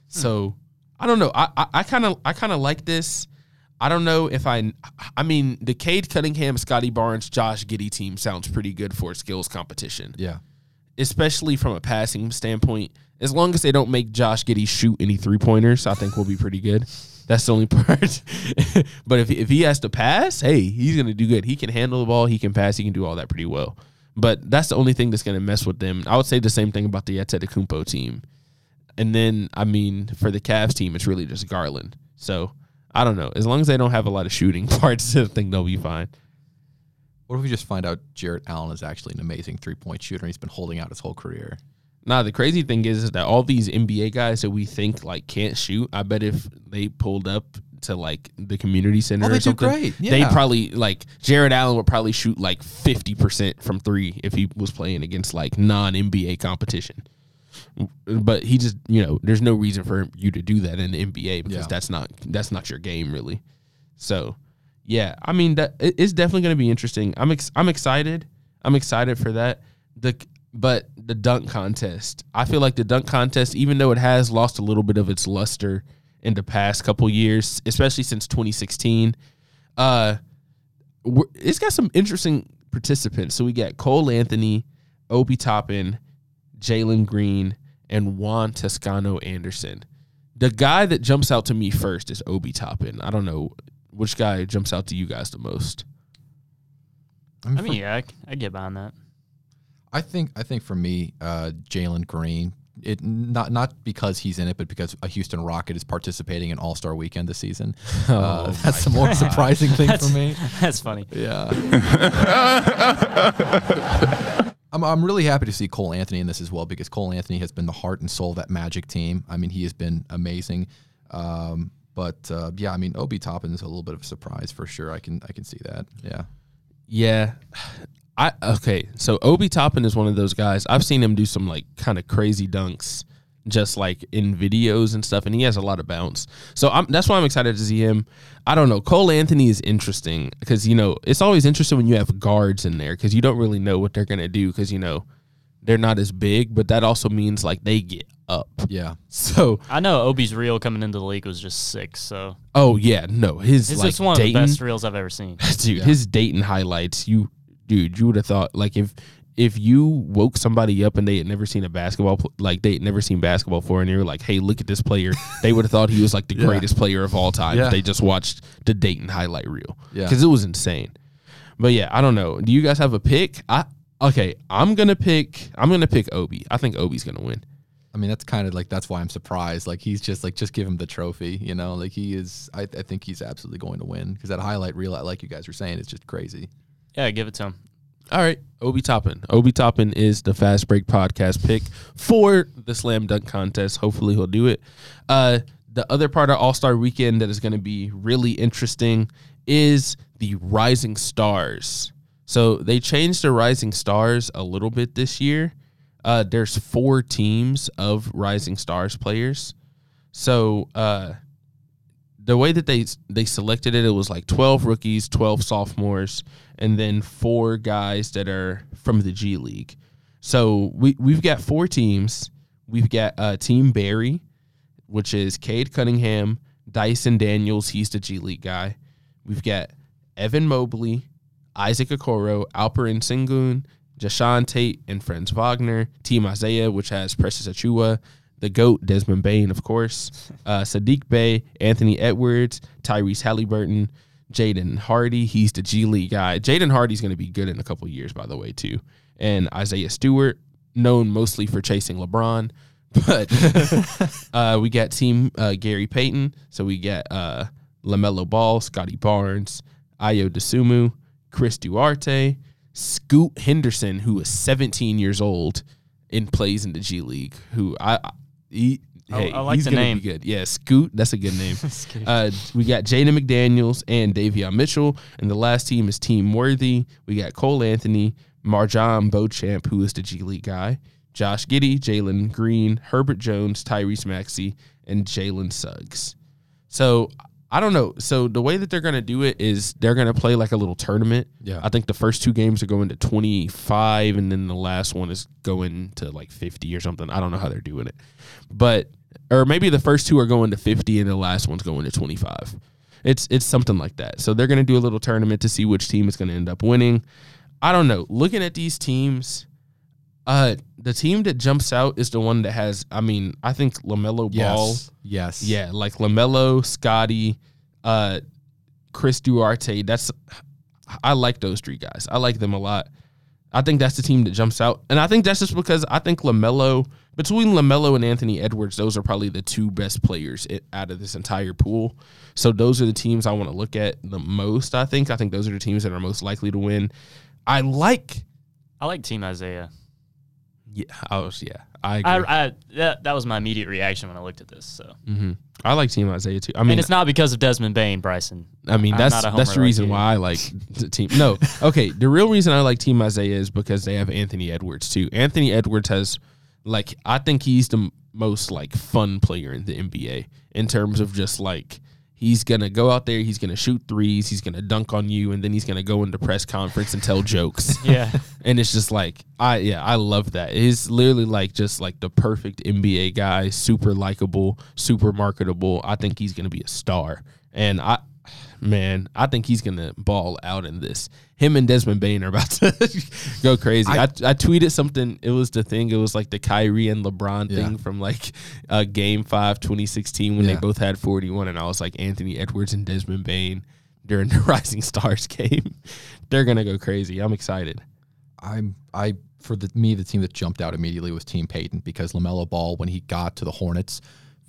So I don't know. I I kind of I kind of like this. I don't know if I. I mean, the Cade Cunningham, Scottie Barnes, Josh Giddey team sounds pretty good for skills competition, Yeah. especially from a passing standpoint. As long as they don't make Josh Giddey shoot any three pointers, I think we'll be pretty good. That's the only <laughs> part. but if if he has to pass, hey, he's gonna do good. He can handle the ball. He can pass. He can do all that pretty well. But that's the only thing that's gonna mess with them. I would say the same thing about the Antetokounmpo team. And then, I mean, for the Cavs team, it's really just Garland. So I don't know. As long as they don't have a lot of shooting <laughs> parts, I think they'll be fine. What if we just find out Jarrett Allen is actually an amazing three point shooter and he's been holding out his whole career? Nah, the crazy thing is, is that all these NBA guys that we think like can't shoot, I bet if they pulled up to like the community center Oh, or something, great. they probably like Jarrett Allen would probably shoot like fifty percent from three if he was playing against like non NBA competition. But he just, you know, there's no reason for you to do that in the NBA because Yeah. that's not that's not your game really. So, yeah, I mean that it's definitely going to be interesting. I'm ex- I'm excited. I'm excited for that. The but the dunk contest, I feel like the dunk contest, even though it has lost a little bit of its luster in the past couple years, especially since 2016, uh, it's got some interesting participants. So we got Cole Anthony, Obi Toppin, Jalen Green, and Juan Toscano Anderson. The guy that jumps out to me first is Obi Toppin. I don't know which guy jumps out to you guys the most. I mean, I mean, for- yeah, I, I get behind that. I think I think for me, uh, Jalen Green. It not not because he's in it, but because a Houston Rocket is participating in All Star Weekend this season. uh, Oh that's the more surprising thing for me. That's funny. Yeah. <laughs> I'm, I'm really happy to see Cole Anthony in this as well because Cole Anthony has been the heart and soul of that Magic team. I mean, he has been amazing. Um, but uh, yeah, I mean, Obi Toppin is a little bit of a surprise for sure. I can I can see that. Yeah. Yeah. I okay, so Obi Toppin is one of those guys. I've seen him do some like kind of crazy dunks just like in videos and stuff and he has a lot of bounce. So I'm that's why I'm excited to see him. I don't know. Cole Anthony is interesting because you know, it's always interesting when you have guards in there cuz you don't really know what they're going to do cuz you know, they're not as big, but that also means like they get up. Yeah. <laughs> So, I know Obi's reel coming into the league was just sick, so oh yeah, no, his it's like just one Dayton, of the best reels I've ever seen. <laughs> dude Yeah. his dayton highlights you dude you would have thought like if if you woke somebody up and they had never seen a basketball, like they had never seen basketball before, and you were like, "Hey, look at this player," <laughs> they would have thought he was like the Yeah. greatest player of all time. Yeah. If they just watched the Dayton highlight reel, Yeah. because it was insane. But yeah, I don't know. Do you guys have a pick? I okay. I'm gonna pick. I'm gonna pick Obi. I think Obi's gonna win. I mean, that's kind of like that's why I'm surprised. Like he's just like just give him the trophy, you know. Like he is. I, I think he's absolutely going to win because that highlight reel, like you guys were saying, is just crazy. Yeah, give it to him. All right, Obi Toppin. Obi Toppin is the Fast Break podcast pick for the slam dunk contest. Hopefully, he'll do it. Uh, the other part of All Star Weekend that is going to be really interesting is the Rising Stars. So they changed the Rising Stars a little bit this year. Uh, there's four teams of Rising Stars players. So uh, the way that they they selected it, it was like twelve rookies, twelve sophomores, and then four guys that are from the G League. So we we've got four teams. We've got uh, Team Barry, which is Cade Cunningham, Dyson Daniels. He's the G League guy. We've got Evan Mobley, Isaac Okoro, Alperen Sengun, Jae'Sean Tate, and Franz Wagner. Team Isaiah, which has Precious Achiuwa, the GOAT, Desmond Bane, of course, <laughs> uh, Saddiq Bey, Anthony Edwards, Tyrese Haliburton, Jaden Hardy. He's the G League guy. Jaden Hardy's going to be good in a couple years, by the way, too. And Isaiah Stewart, known mostly for chasing LeBron. <laughs> But <laughs> uh, we got Team uh, Gary Payton. So we got uh, LaMelo Ball, Scottie Barnes, Ayo Dosunmu, Chris Duarte, Scoot Henderson, who is 17 years old and plays in the G League. Who I he, I- hey, I like he's the gonna name. be good. Yeah, Scoot, that's a good name. <laughs> uh, we got Jaden McDaniels and Davion Mitchell, and the last team is Team Worthy. We got Cole Anthony, MarJon Beauchamp, who is the G League guy, Josh Giddey, Jalen Green, Herbert Jones, Tyrese Maxey, and Jalen Suggs. So I don't know. So the way that they're gonna do it is they're gonna play like a little tournament. Yeah. I think the first two games are going to 25, and then the last one is going to like 50 or something. I don't know how they're doing it, but or maybe the first two are going to 50, and the last one's going to 25. It's it's something like that. So they're gonna do a little tournament to see which team is gonna end up winning. I don't know. Looking at these teams, uh, the team that jumps out is the one that has. I mean, I think Lamelo Ball. Yes. Yes. Yeah, like Lamelo, Scottie, uh, Chris Duarte. That's I like those three guys. I like them a lot. I think that's the team that jumps out, and I think that's just because I think Lamelo between Lamelo and Anthony Edwards, those are probably the two best players i- out of this entire pool. So those are the teams I want to look at the most. I think. I think those are the teams that are most likely to win. I like. I like Team Isaiah. Yeah, I was. Yeah, I agree. I, I that, that was my immediate reaction when I looked at this. So, hmm I like Team Isaiah too. I mean, and it's not because of Desmond Bane, Bryson. I mean, that's that's the homer like reason why I like the team. No, <laughs> okay. The real reason I like Team Isaiah is because they have Anthony Edwards too. Anthony Edwards has, like, I think he's the most like fun player in the NBA in terms of just like he's gonna go out there, he's gonna shoot threes, he's gonna dunk on you, and then he's gonna go into press conference and tell jokes. <laughs> Yeah, <laughs> and it's just like I yeah I love that. He's literally like just like the perfect NBA guy, super likable, super marketable. I think he's gonna be a star, and I man I think he's gonna ball out in this. Him and Desmond Bane are about to <laughs> go crazy. I, I, tweeted something. It was the thing. It was like the Kyrie and LeBron Yeah. thing from like uh, Game Five, 2016, when they both had 41, and I was like Anthony Edwards and Desmond Bane during the <laughs> Rising Stars game. They're gonna go crazy. I'm excited. I'm I for the me the team that jumped out immediately was Team Payton because Lamelo Ball when he got to the Hornets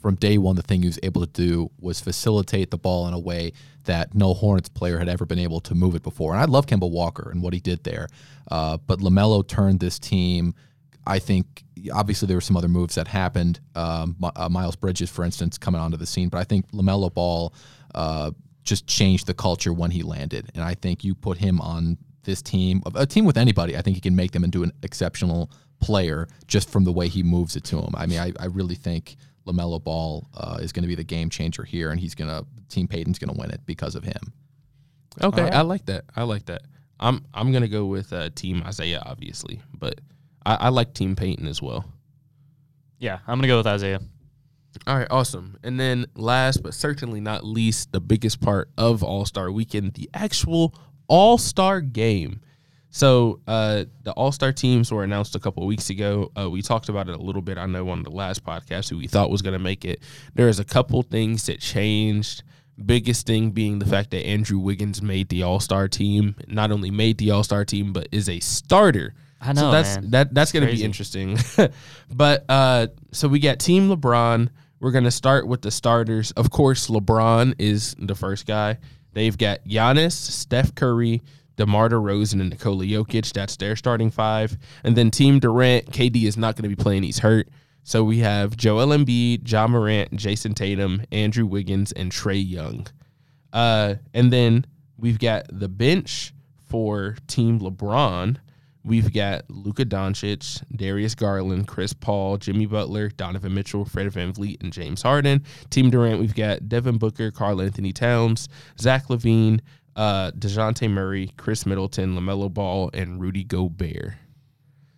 from day one the thing he was able to do was facilitate the ball in a way that no Hornets player had ever been able to move it before. And I love Kemba Walker and what he did there, uh, but Lamelo turned this team. I think obviously there were some other moves that happened. Um, uh, Miles Bridges, for instance, coming onto the scene, but I think Lamelo Ball uh, just changed the culture when he landed, and I think you put him on this team, a team with anybody, I think he can make them into an exceptional player just from the way he moves it to him. I mean, I, I really think Lamelo Ball uh, is going to be the game changer here, and he's going to Team Payton's going to win it because of him. Okay, All right. I like that. I like that. I'm I'm gonna go with uh, Team Isaiah, obviously, but I, I like Team Payton as well. yeah, I'm gonna go with Isaiah. All right, awesome. And then last but certainly not least, the biggest part of All Star Weekend, the actual All Star game. So uh, the All Star teams were announced a couple of weeks ago. Uh, we talked about it a little bit. I know on the last podcast who we thought was going to make it. There is a couple things that changed. Biggest thing being the fact that Andrew Wiggins made the All Star team. Not only made the All Star team, but is a starter. I So know, that's man. that that's going to be interesting. <laughs> but uh, so we got Team LeBron. We're going to start with the starters. Of course, LeBron is the first guy. They've got Giannis, Steph Curry, DeMar DeRozan, and Nikola Jokic. That's their starting five. And then Team Durant, KD is not going to be playing. He's hurt. So we have Joel Embiid, Ja Morant, Jayson Tatum, Andrew Wiggins, and Trae Young. Uh, and then we've got the bench for Team LeBron. We've got Luka Doncic, Darius Garland, Chris Paul, Jimmy Butler, Donovan Mitchell, Fred VanVleet, and James Harden. Team Durant, we've got Devin Booker, Karl Anthony Towns, Zach LaVine, uh, DeJounte Murray, Khris Middleton, LaMelo Ball, and Rudy Gobert.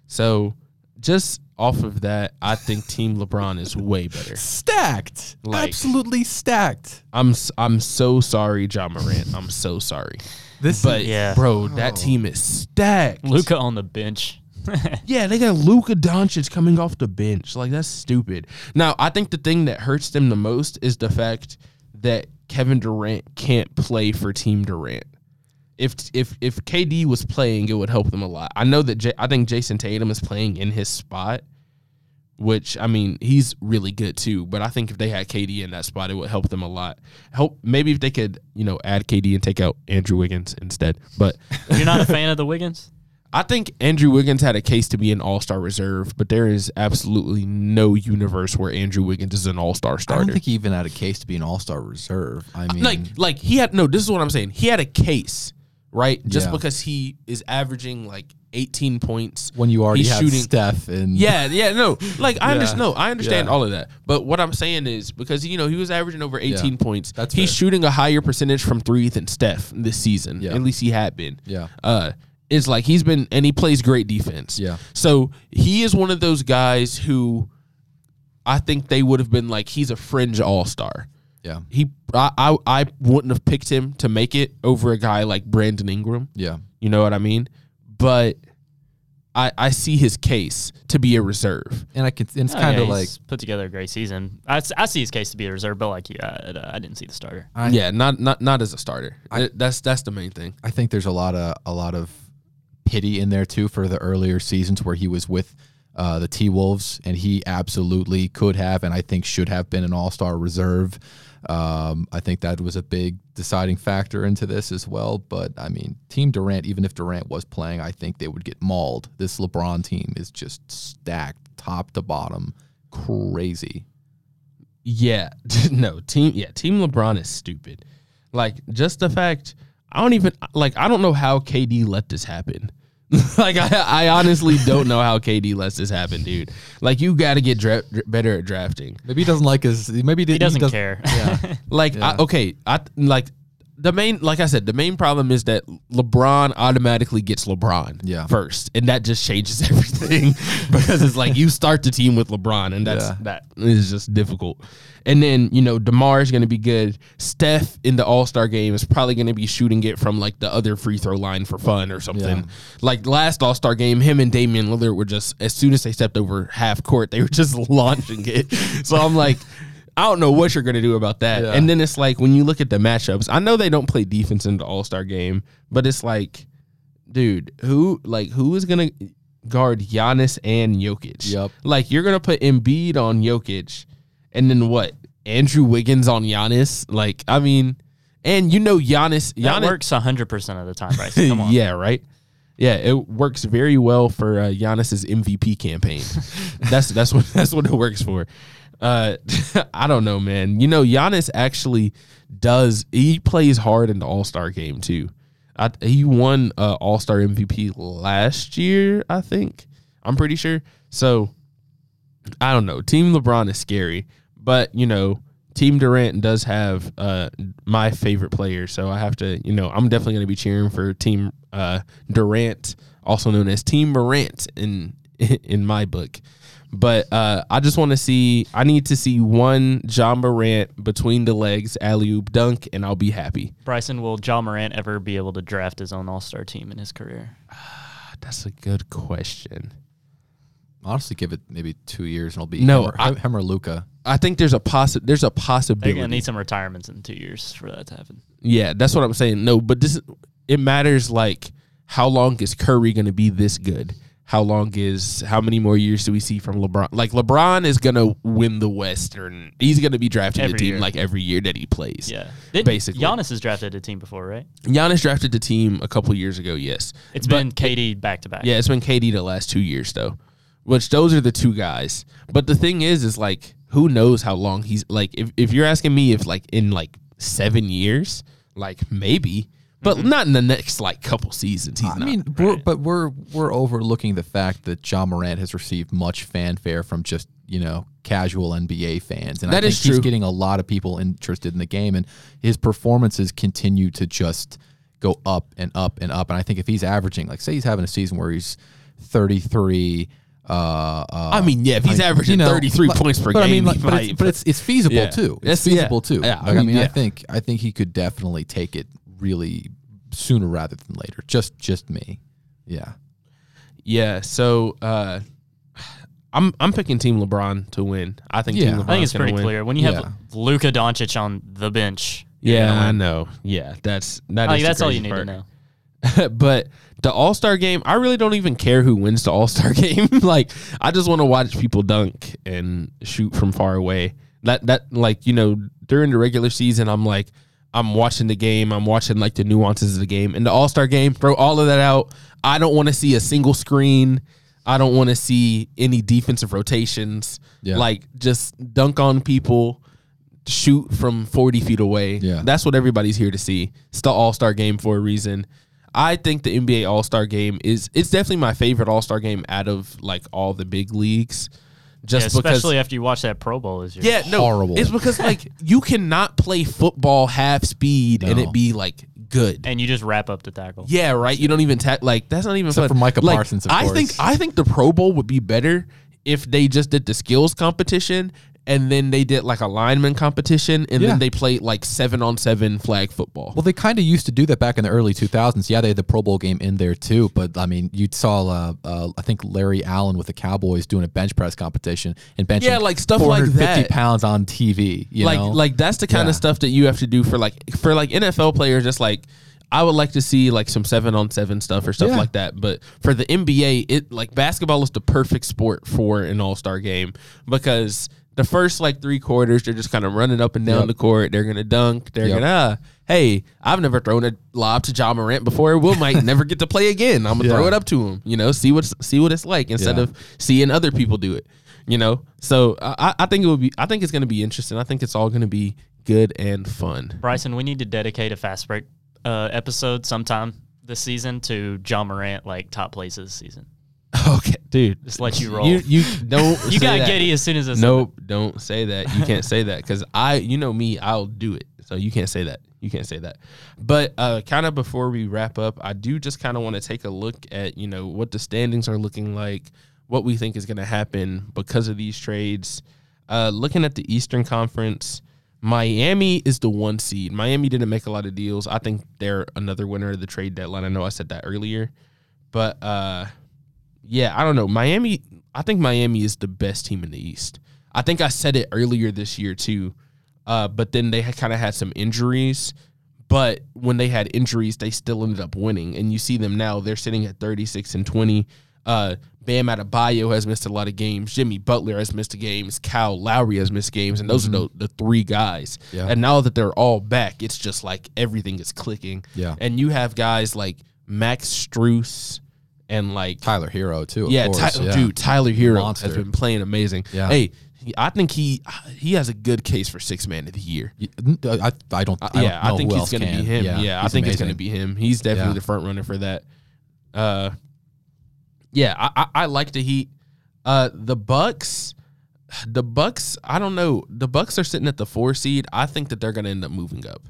So just off of that, I think Team LeBron is way better. Stacked. Like- Absolutely stacked. I'm s- I'm so sorry, Ja Morant. I'm so sorry. This But is, Yeah. bro, that team is stacked. Luka on the bench. <laughs> Yeah, they got Luka Doncic coming off the bench. Like that's stupid. Now, I think the thing that hurts them the most is the fact that Kevin Durant can't play for Team Durant. If if if KD was playing, it would help them a lot. I know that J- I think Jayson Tatum is playing in his spot, which I mean he's really good too. But I think if they had KD in that spot, it would help them a lot. Help maybe if they could you know add KD and take out Andrew Wiggins instead. But You're not a fan of the Wiggins? I think Andrew Wiggins had a case to be an All Star reserve, but there is absolutely no universe where Andrew Wiggins is an All Star starter. I don't think he even had a case to be an all star reserve. I mean, like, like he had no. This is what I'm saying. He had a case, right? Just Yeah. because he is averaging like 18 points when you already have shooting- Steph and Yeah, yeah, no. Like I <laughs> Yeah. understand. No, I understand Yeah. all of that. But what I'm saying is because you know he was averaging over 18 points. That's he's fair. shooting a higher percentage from three than Steph this season. Yeah. At least he had been. Yeah. Uh, it's like he's been and he plays great defense. Yeah. So he is one of those guys who I think they would have been like he's a fringe all star. yeah, He I, I I wouldn't have picked him to make it over a guy like Brandon Ingram. yeah. You know what I mean? But I I see his case to be a reserve. And I can. and It's Oh, kind yeah, of like put together a great season. I, I see his case to be a reserve, but like you, I, I didn't see the starter. I, yeah, not not not as a starter. Th- that's that's the main thing. I think there's a lot of a lot of pity in there too for the earlier seasons where he was with uh, the T Wolves, and he absolutely could have, and I think should have been an All Star reserve. Um, I think that was a big deciding factor into this as well. But I mean, Team Durant, even if Durant was playing, I think they would get mauled. This LeBron team is just stacked top to bottom, crazy. Yeah, <laughs> no team. Yeah, Team LeBron is stupid. Like just the fact I don't even like I don't know how KD let this happen. <laughs> like I, I honestly don't know how KD lets this happen, dude. Like you got to get dra- dra- better at drafting. Maybe he doesn't like his. Maybe He doesn't care. <laughs> Yeah. Like I, okay, I like the main like I said, the main problem is that LeBron automatically gets LeBron Yeah. first, and that just changes <laughs> everything <laughs> because it's like you start the team with LeBron, and that's Yeah. that is just difficult. And then you know Demar is going to be good. Steph in the All Star game is probably going to be shooting it from like the other free throw line for fun or something. Yeah. Like last All Star game, him and Damian Lillard were just as soon as they stepped over half court, they were just <laughs> launching it. So I'm like. I don't know what you're going to do about that. Yeah. And then it's like when you look at the matchups, I know they don't play defense in the All Star game, but it's like, dude, who like who is going to guard Giannis and Jokic? Yep. Like you're going to put Embiid on Jokic, and then what? Andrew Wiggins on Giannis? Like I mean, and you know Giannis, That Giannis works 100% of the time, Bryson. Come on. <laughs> yeah, right. Yeah, it works very well for uh, Giannis's MVP campaign. <laughs> that's that's what <laughs> that's what it works for. Uh, <laughs> I don't know, man. You know, Giannis actually does. He plays hard in the All Star game too. I, he won uh, All Star MVP last year, I think. I'm pretty sure. So I don't know. Team LeBron is scary, but you know, Team Durant does have uh, my favorite player, so I have to, you know, I'm definitely going to be cheering for Team uh, Durant, also known as Team Morant in <laughs> in my book. But uh, I just want to see. I need to see one Ja Morant between the legs alley oop dunk, and I'll be happy. Bryson, will Ja Morant ever be able to draft his own All Star team in his career? <sighs> That's a good question. Honestly, give it maybe two years and I'll be No, him or, I- him or Luka. I think there's a possi- there's a possibility. They're gonna need some retirements in two years for that to happen. Yeah, that's what I'm saying. No, but this it matters like how long is Curry going to be this good? How long is how many more years do we see from LeBron? Like LeBron is going to win the Western. He's going to be drafted to Every the team year. like every year that he plays. Yeah, Did, Basically. Giannis has drafted a team before, right? Giannis drafted the team a couple years ago. Yes, It's But- been KD back to back. Yeah, it's been KD the last two years though, which those are the two guys. But the thing is, is like who knows how long he's like. If if you're asking me if like in like seven years, like maybe, but not in the next like couple seasons. He's I not. mean, we're, but we're we're overlooking the fact that Ja Morant has received much fanfare from just you know casual NBA fans, and I think is he's true. getting a lot of people interested in the game, and his performances continue to just go up and up and up. And I think if he's averaging, like, say, he's having a season where he's thirty three. Uh, uh, I mean, yeah, if he's like, averaging you know, 33 but- points per but I game, mean, like, but, it's, but it's it's feasible Yeah. too. It's- It's feasible yeah. too. Yeah, I Like, I mean, mean, I think I think he could definitely take it really sooner rather than later. Just just me. Yeah. yeah. So uh, I'm I'm picking Team LeBron to win. I think Yeah. Team I LeBron I think it's pretty win. clear when you Yeah. have Luka Doncic on the bench. Yeah, you're I know. Yeah, that's that Like, is that's all you need part. to know. <laughs> but the All Star game, I really don't even care who wins the All Star <laughs> game. like, I just want to watch people dunk and shoot from far away. That that like you know during the regular season, I'm like I'm watching the game. I'm watching like the nuances of the game. In the All Star game, throw all of that out. I don't want to see a single screen. I don't want to see any defensive rotations. Yeah. Like just dunk on people, shoot from 40 feet away. Yeah. That's what everybody's here to see. It's the All Star game for a reason. I think the NBA All Star game is it's definitely my favorite All Star game out of like all the big leagues. Just Yeah, because especially after you watch that Pro Bowl is year. yeah, no, horrible. It's because like you cannot play football half speed and it be like good. and you just wrap up the tackle. Yeah, right. You don't even ta- like that's not even Except fun. for Micah Like, Parsons, of I course. think I think the Pro Bowl would be better if they just did the skills competition and then they did like a lineman competition and Yeah. then they played like seven on seven flag football. Well, they kind of used to do that back in the early 2000s. Yeah, they had the Pro Bowl game in there too. But I mean, you saw, uh, uh, I think Larry Allen with the Cowboys doing a bench press competition and benching Yeah, like stuff like 450 that. pounds on TV. You like know? like that's the kind Yeah. of stuff that you have to do for like for like NFL players. Just like I would like to see like some seven on seven stuff or stuff Yeah. like that. But for the NBA, it like basketball is the perfect sport for an All Star game because the first like three quarters they're just kind of running up and down Yep. the court. They're gonna dunk. They're Yep. gonna. Uh, Hey, I've never thrown a lob to Ja Morant before. We might <laughs> never get to play again. I'm gonna Yeah. throw it up to him. You know, see what's see what it's like instead Yeah. of seeing other people do it. You know, so I, I think it would be. I think it's going to be interesting. I think it's all going to be good and fun. Bryson, we need to dedicate a fast break uh, episode sometime this season to John Morant like top plays of the season. Okay, dude. Just let you roll. You you don't. <laughs> You got that. giddy as soon as I said Nope, don't say that. You can't say that because I, you know me, I'll do it. So you can't say that. You can't say that. But uh, kind of before we wrap up, I do just kind of want to take a look at you know what the standings are looking like, what we think is going to happen because of these trades. Uh, looking at the Eastern Conference, Miami is the one seed. Miami didn't make a lot of deals. I think they're another winner of the trade deadline. I know I said that earlier, but uh, yeah, I don't know. Miami, I think Miami is the best team in the East. I think I said it earlier this year too, uh, but then they kind of had some injuries. But when they had injuries, they still ended up winning. And you see them now; they're sitting at thirty six and twenty. Uh, Bam Adebayo has missed a lot of games. Jimmy Butler has missed games. Kyle Lowry has missed games, and those are the, the three guys. Yeah. And now that they're all back, it's just like everything is clicking. Yeah. And you have guys like Max Strus and like Tyler Herro too. Yeah, course. Ty- yeah. dude, Tyler Herro Monster. has been playing amazing. Yeah. Hey, I think he he has a good case for six man of the year. Y- I, I don't. Uh, I yeah, don't know I think he's going to be him. Yeah, I he's think it's going to be him. He's definitely Yeah. the front runner for that. Uh, yeah, I, I, I like the Heat. Uh, the Bucks, the Bucks. I don't know. The Bucks are sitting at the four seed. I think that they're going to end up moving up.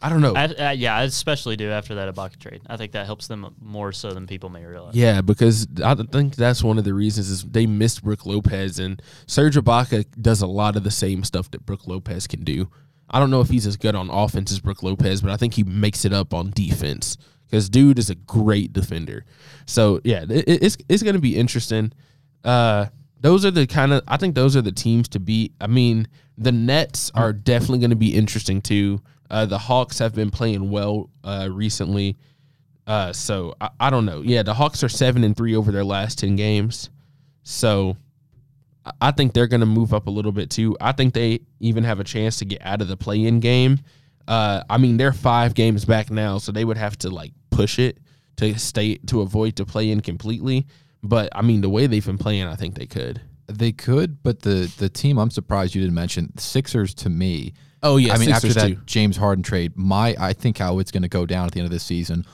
I don't know. I, uh, yeah, I especially do after that Ibaka trade. I think that helps them more so than people may realize. Yeah, because I think that's one of the reasons is they missed Brook Lopez and Serge Ibaka does a lot of the same stuff that Brook Lopez can do. I don't know if he's as good on offense as Brook Lopez, but I think he makes it up on defense because dude is a great defender. So yeah, it, it's it's gonna be interesting. Uh, those are the kind of I think those are the teams to beat. I mean, the Nets are definitely going to be interesting too. Uh, the Hawks have been playing well uh, recently. Uh, so I, I don't know. Yeah, the Hawks are seven and three over their last ten games. So I- think they're going to move up a little bit too. I think they even have a chance to get out of the play-in game. Uh, I mean, they're five games back now, so they would have to like push it to stay to avoid to play in completely. But I mean, the way they've been playing, I think they could. They could, but the the team I'm surprised you didn't mention Sixers to me. Oh yeah, I mean, Sixers after that too. James Harden trade, my I think how it's going to go down at the end of this season: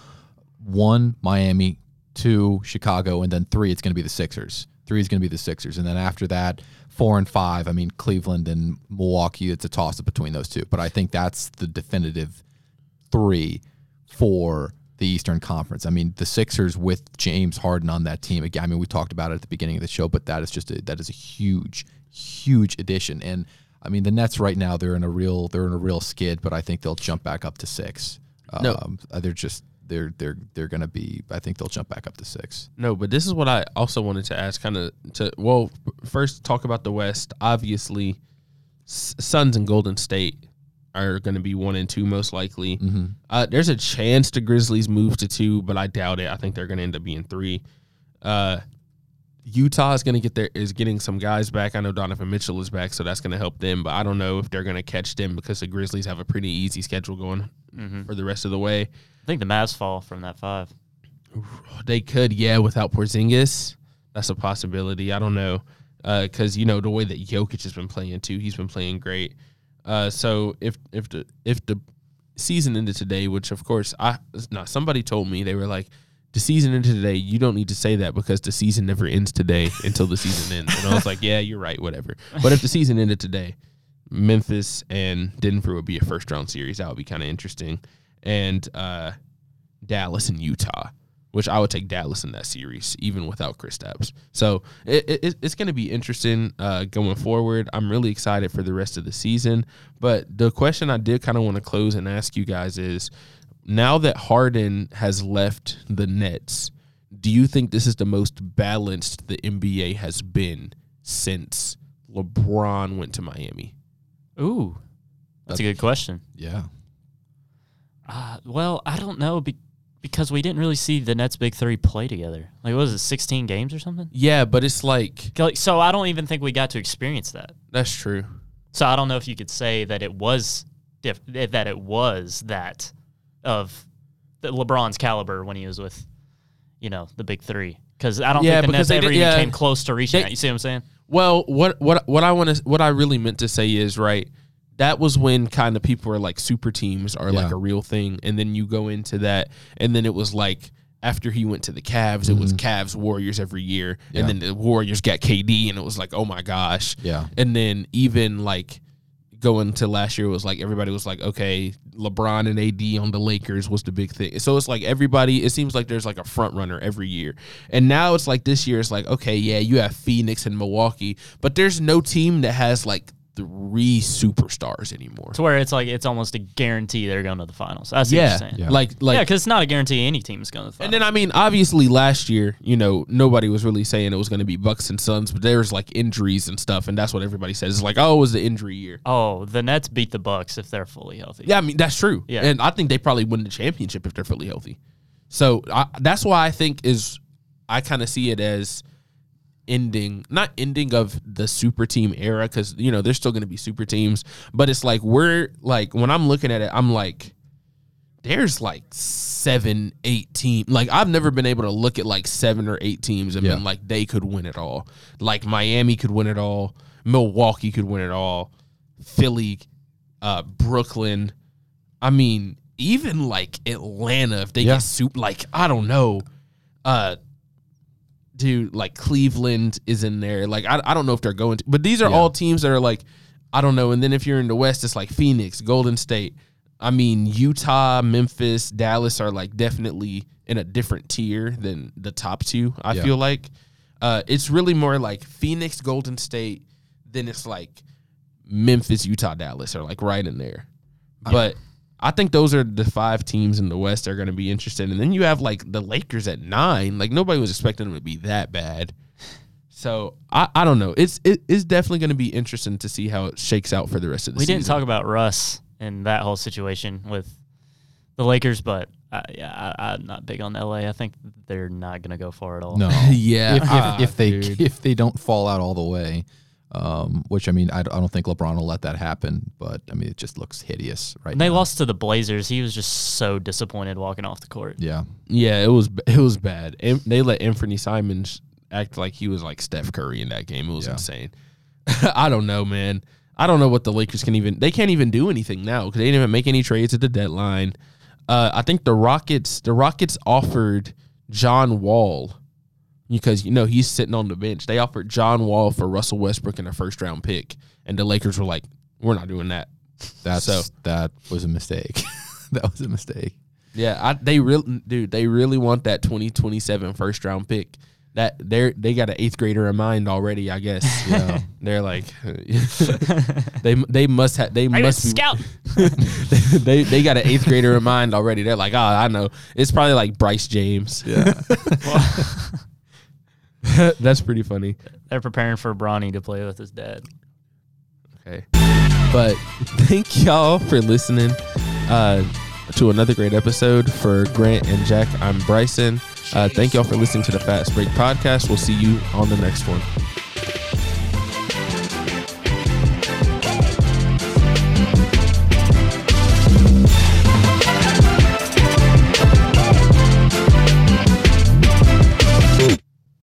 one, Miami; two, Chicago; and then three, it's going to be the Sixers. Three is going to be the Sixers, and then after that, four and five. I mean, Cleveland and Milwaukee. It's a toss up between those two, but I think that's the definitive three for the Eastern Conference. I mean, the Sixers with James Harden on that team. Again, I mean, we talked about it at the beginning of the show, but that is just a, that is a huge, huge addition. And I mean, the Nets right now they're in a real they're in a real skid, but I think they'll jump back up to six. No. Um, they're just they're they're they're going to be. I think they'll jump back up to six. No, but this is what I also wanted to ask. Kind of to well, first talk about the West. Obviously, Suns and Golden State are going to be one and two most likely. Mm-hmm. Uh, there's a chance the Grizzlies move to two, but I doubt it. I think they're going to end up being three. Uh, Utah is going to get there is getting some guys back. I know Donovan Mitchell is back, so that's going to help them. But I don't know if they're going to catch them because the Grizzlies have a pretty easy schedule going Mhm. for the rest of the way. I think the Mavs fall from that five. They could, yeah, without Porzingis. That's a possibility. I don't know. Because, you know, the way that Jokic has been playing too, he's been playing great. Uh, so if if the if the season ended today, which of course I no, somebody told me they were like, the season ended today, you don't need to say that because the season never ends today until the season ends. And I was like, Yeah, you're right, whatever. But if the season ended today, Memphis and Denver would be a first round series. That would be kind of interesting. And uh, Dallas and Utah, which I would take Dallas in that series, even without Kristaps. So it, it, it's going to be interesting uh, going forward. I'm really excited for the rest of the season. But the question I did kind of want to close and ask you guys is now that Harden has left the Nets, do you think this is the most balanced the NBA has been since LeBron went to Miami? Ooh, that's a good question. Yeah. Uh, well, I don't know be- because we didn't really see the Nets big three play together. Like, what was it, 16 games or something? Yeah, but it's like Like, So I don't even think we got to experience that. that's true. So I don't know if you could say that it was diff- that it was that of the LeBron's caliber when he was with, you know, the big three. Because I don't Yeah, think the because Nets they ever did- even came close to reaching They- that. You see what I'm saying? Well, what what what I want to what I really meant to say is right. That was when kind of people were like super teams are like a real thing, and then you go into that, and then it was like after he went to the Cavs, it was mm-hmm. Cavs Warriors every year, Yeah. and then the Warriors got KD, and it was like oh my gosh, Yeah. and then even like going to last year was like everybody was like okay LeBron and AD on the Lakers was the big thing. So it's like everybody it seems like there's like a front runner every year. And now it's like this year it's like okay yeah you have Phoenix and Milwaukee but there's no team that has like three superstars anymore. To where it's like it's almost a guarantee they're going to the finals. I see Yeah, what you're saying. Yeah. like like yeah, because it's not a guarantee any team is going to the finals. And then I mean, obviously last year, you know, nobody was really saying it was going to be Bucks and Suns, but there was like injuries and stuff, and that's what everybody says. It's like, oh, it was the injury year. oh, the Nets beat the Bucks if they're fully healthy. Yeah, I mean that's true. Yeah. and I think they probably win the championship if they're fully healthy. So I, that's why I think is I kind of see it as ending, not ending of the super team era because you know there's still going to be super teams, but it's like we're like when I'm looking at it, I'm like, there's like seven, eight teams. Like I've never been able to look at like seven or eight teams and Yeah. been like they could win it all. Like Miami could win it all, Milwaukee could win it all, Philly, uh, Brooklyn. I mean, even like Atlanta, if they Yeah. get soup, like I don't know, uh, dude, like Cleveland is in there. Like I, I don't know if they're going to, but these are Yeah. all teams that are like I don't know. And then if you're in the West, it's like Phoenix, Golden State. I mean, Utah, Memphis, Dallas are like definitely in a different tier than the top two. I Yeah. feel like uh, it's really more like Phoenix, Golden State. Then it's like Memphis, Utah, Dallas are like right in there. But I think those are the five teams in the West that are going to be interested. And then you have like the Lakers at nine. Like nobody was expecting them to be that bad. So I, I don't know. It's it is definitely going to be interesting to see how it shakes out for the rest of the We season. We didn't talk about Russ and that whole situation with the Lakers, but uh, yeah, I, I'm not big on LA. I think they're not going to go far at all. No. yeah, <laughs> if, if, ah, if they dude. if they don't fall out all the way, um, which I mean, I, don't- I don't think LeBron will let that happen. But I mean, it just looks hideous right When they now. lost to the Blazers, he was just so disappointed walking off the court. Yeah, Yeah, it was it was bad. Em- they let Anfernee Simons act like he was like Steph Curry in that game. It was Yeah. insane. <laughs> I don't know, man. I don't know what the Lakers can even. They can't even do anything now because they didn't even make any trades at the deadline. Uh, I think the Rockets the Rockets offered John Wall because you know he's sitting on the bench. They offered John Wall for Russell Westbrook in a first round pick, and the Lakers were like, "We're not doing that." that's So- that was a mistake. <laughs> that was a mistake. Yeah, I, they really, dude, they really want that 2027 first round pick. That they're they got an eighth grader in mind already. I guess. <laughs> Yeah. they're like, <laughs> they they must have they I must be, scout. they they got an eighth grader in mind already. They're like, oh, I know. It's probably like Bryce James. Yeah. <laughs> That's pretty funny. They're preparing for Bronny to play with his dad. Okay. But <laughs> thank y'all for listening uh, to another great episode. For Grant and Jack, I'm Bryson. Uh, thank y'all for listening to the Fast Break podcast. We'll see you on the next one.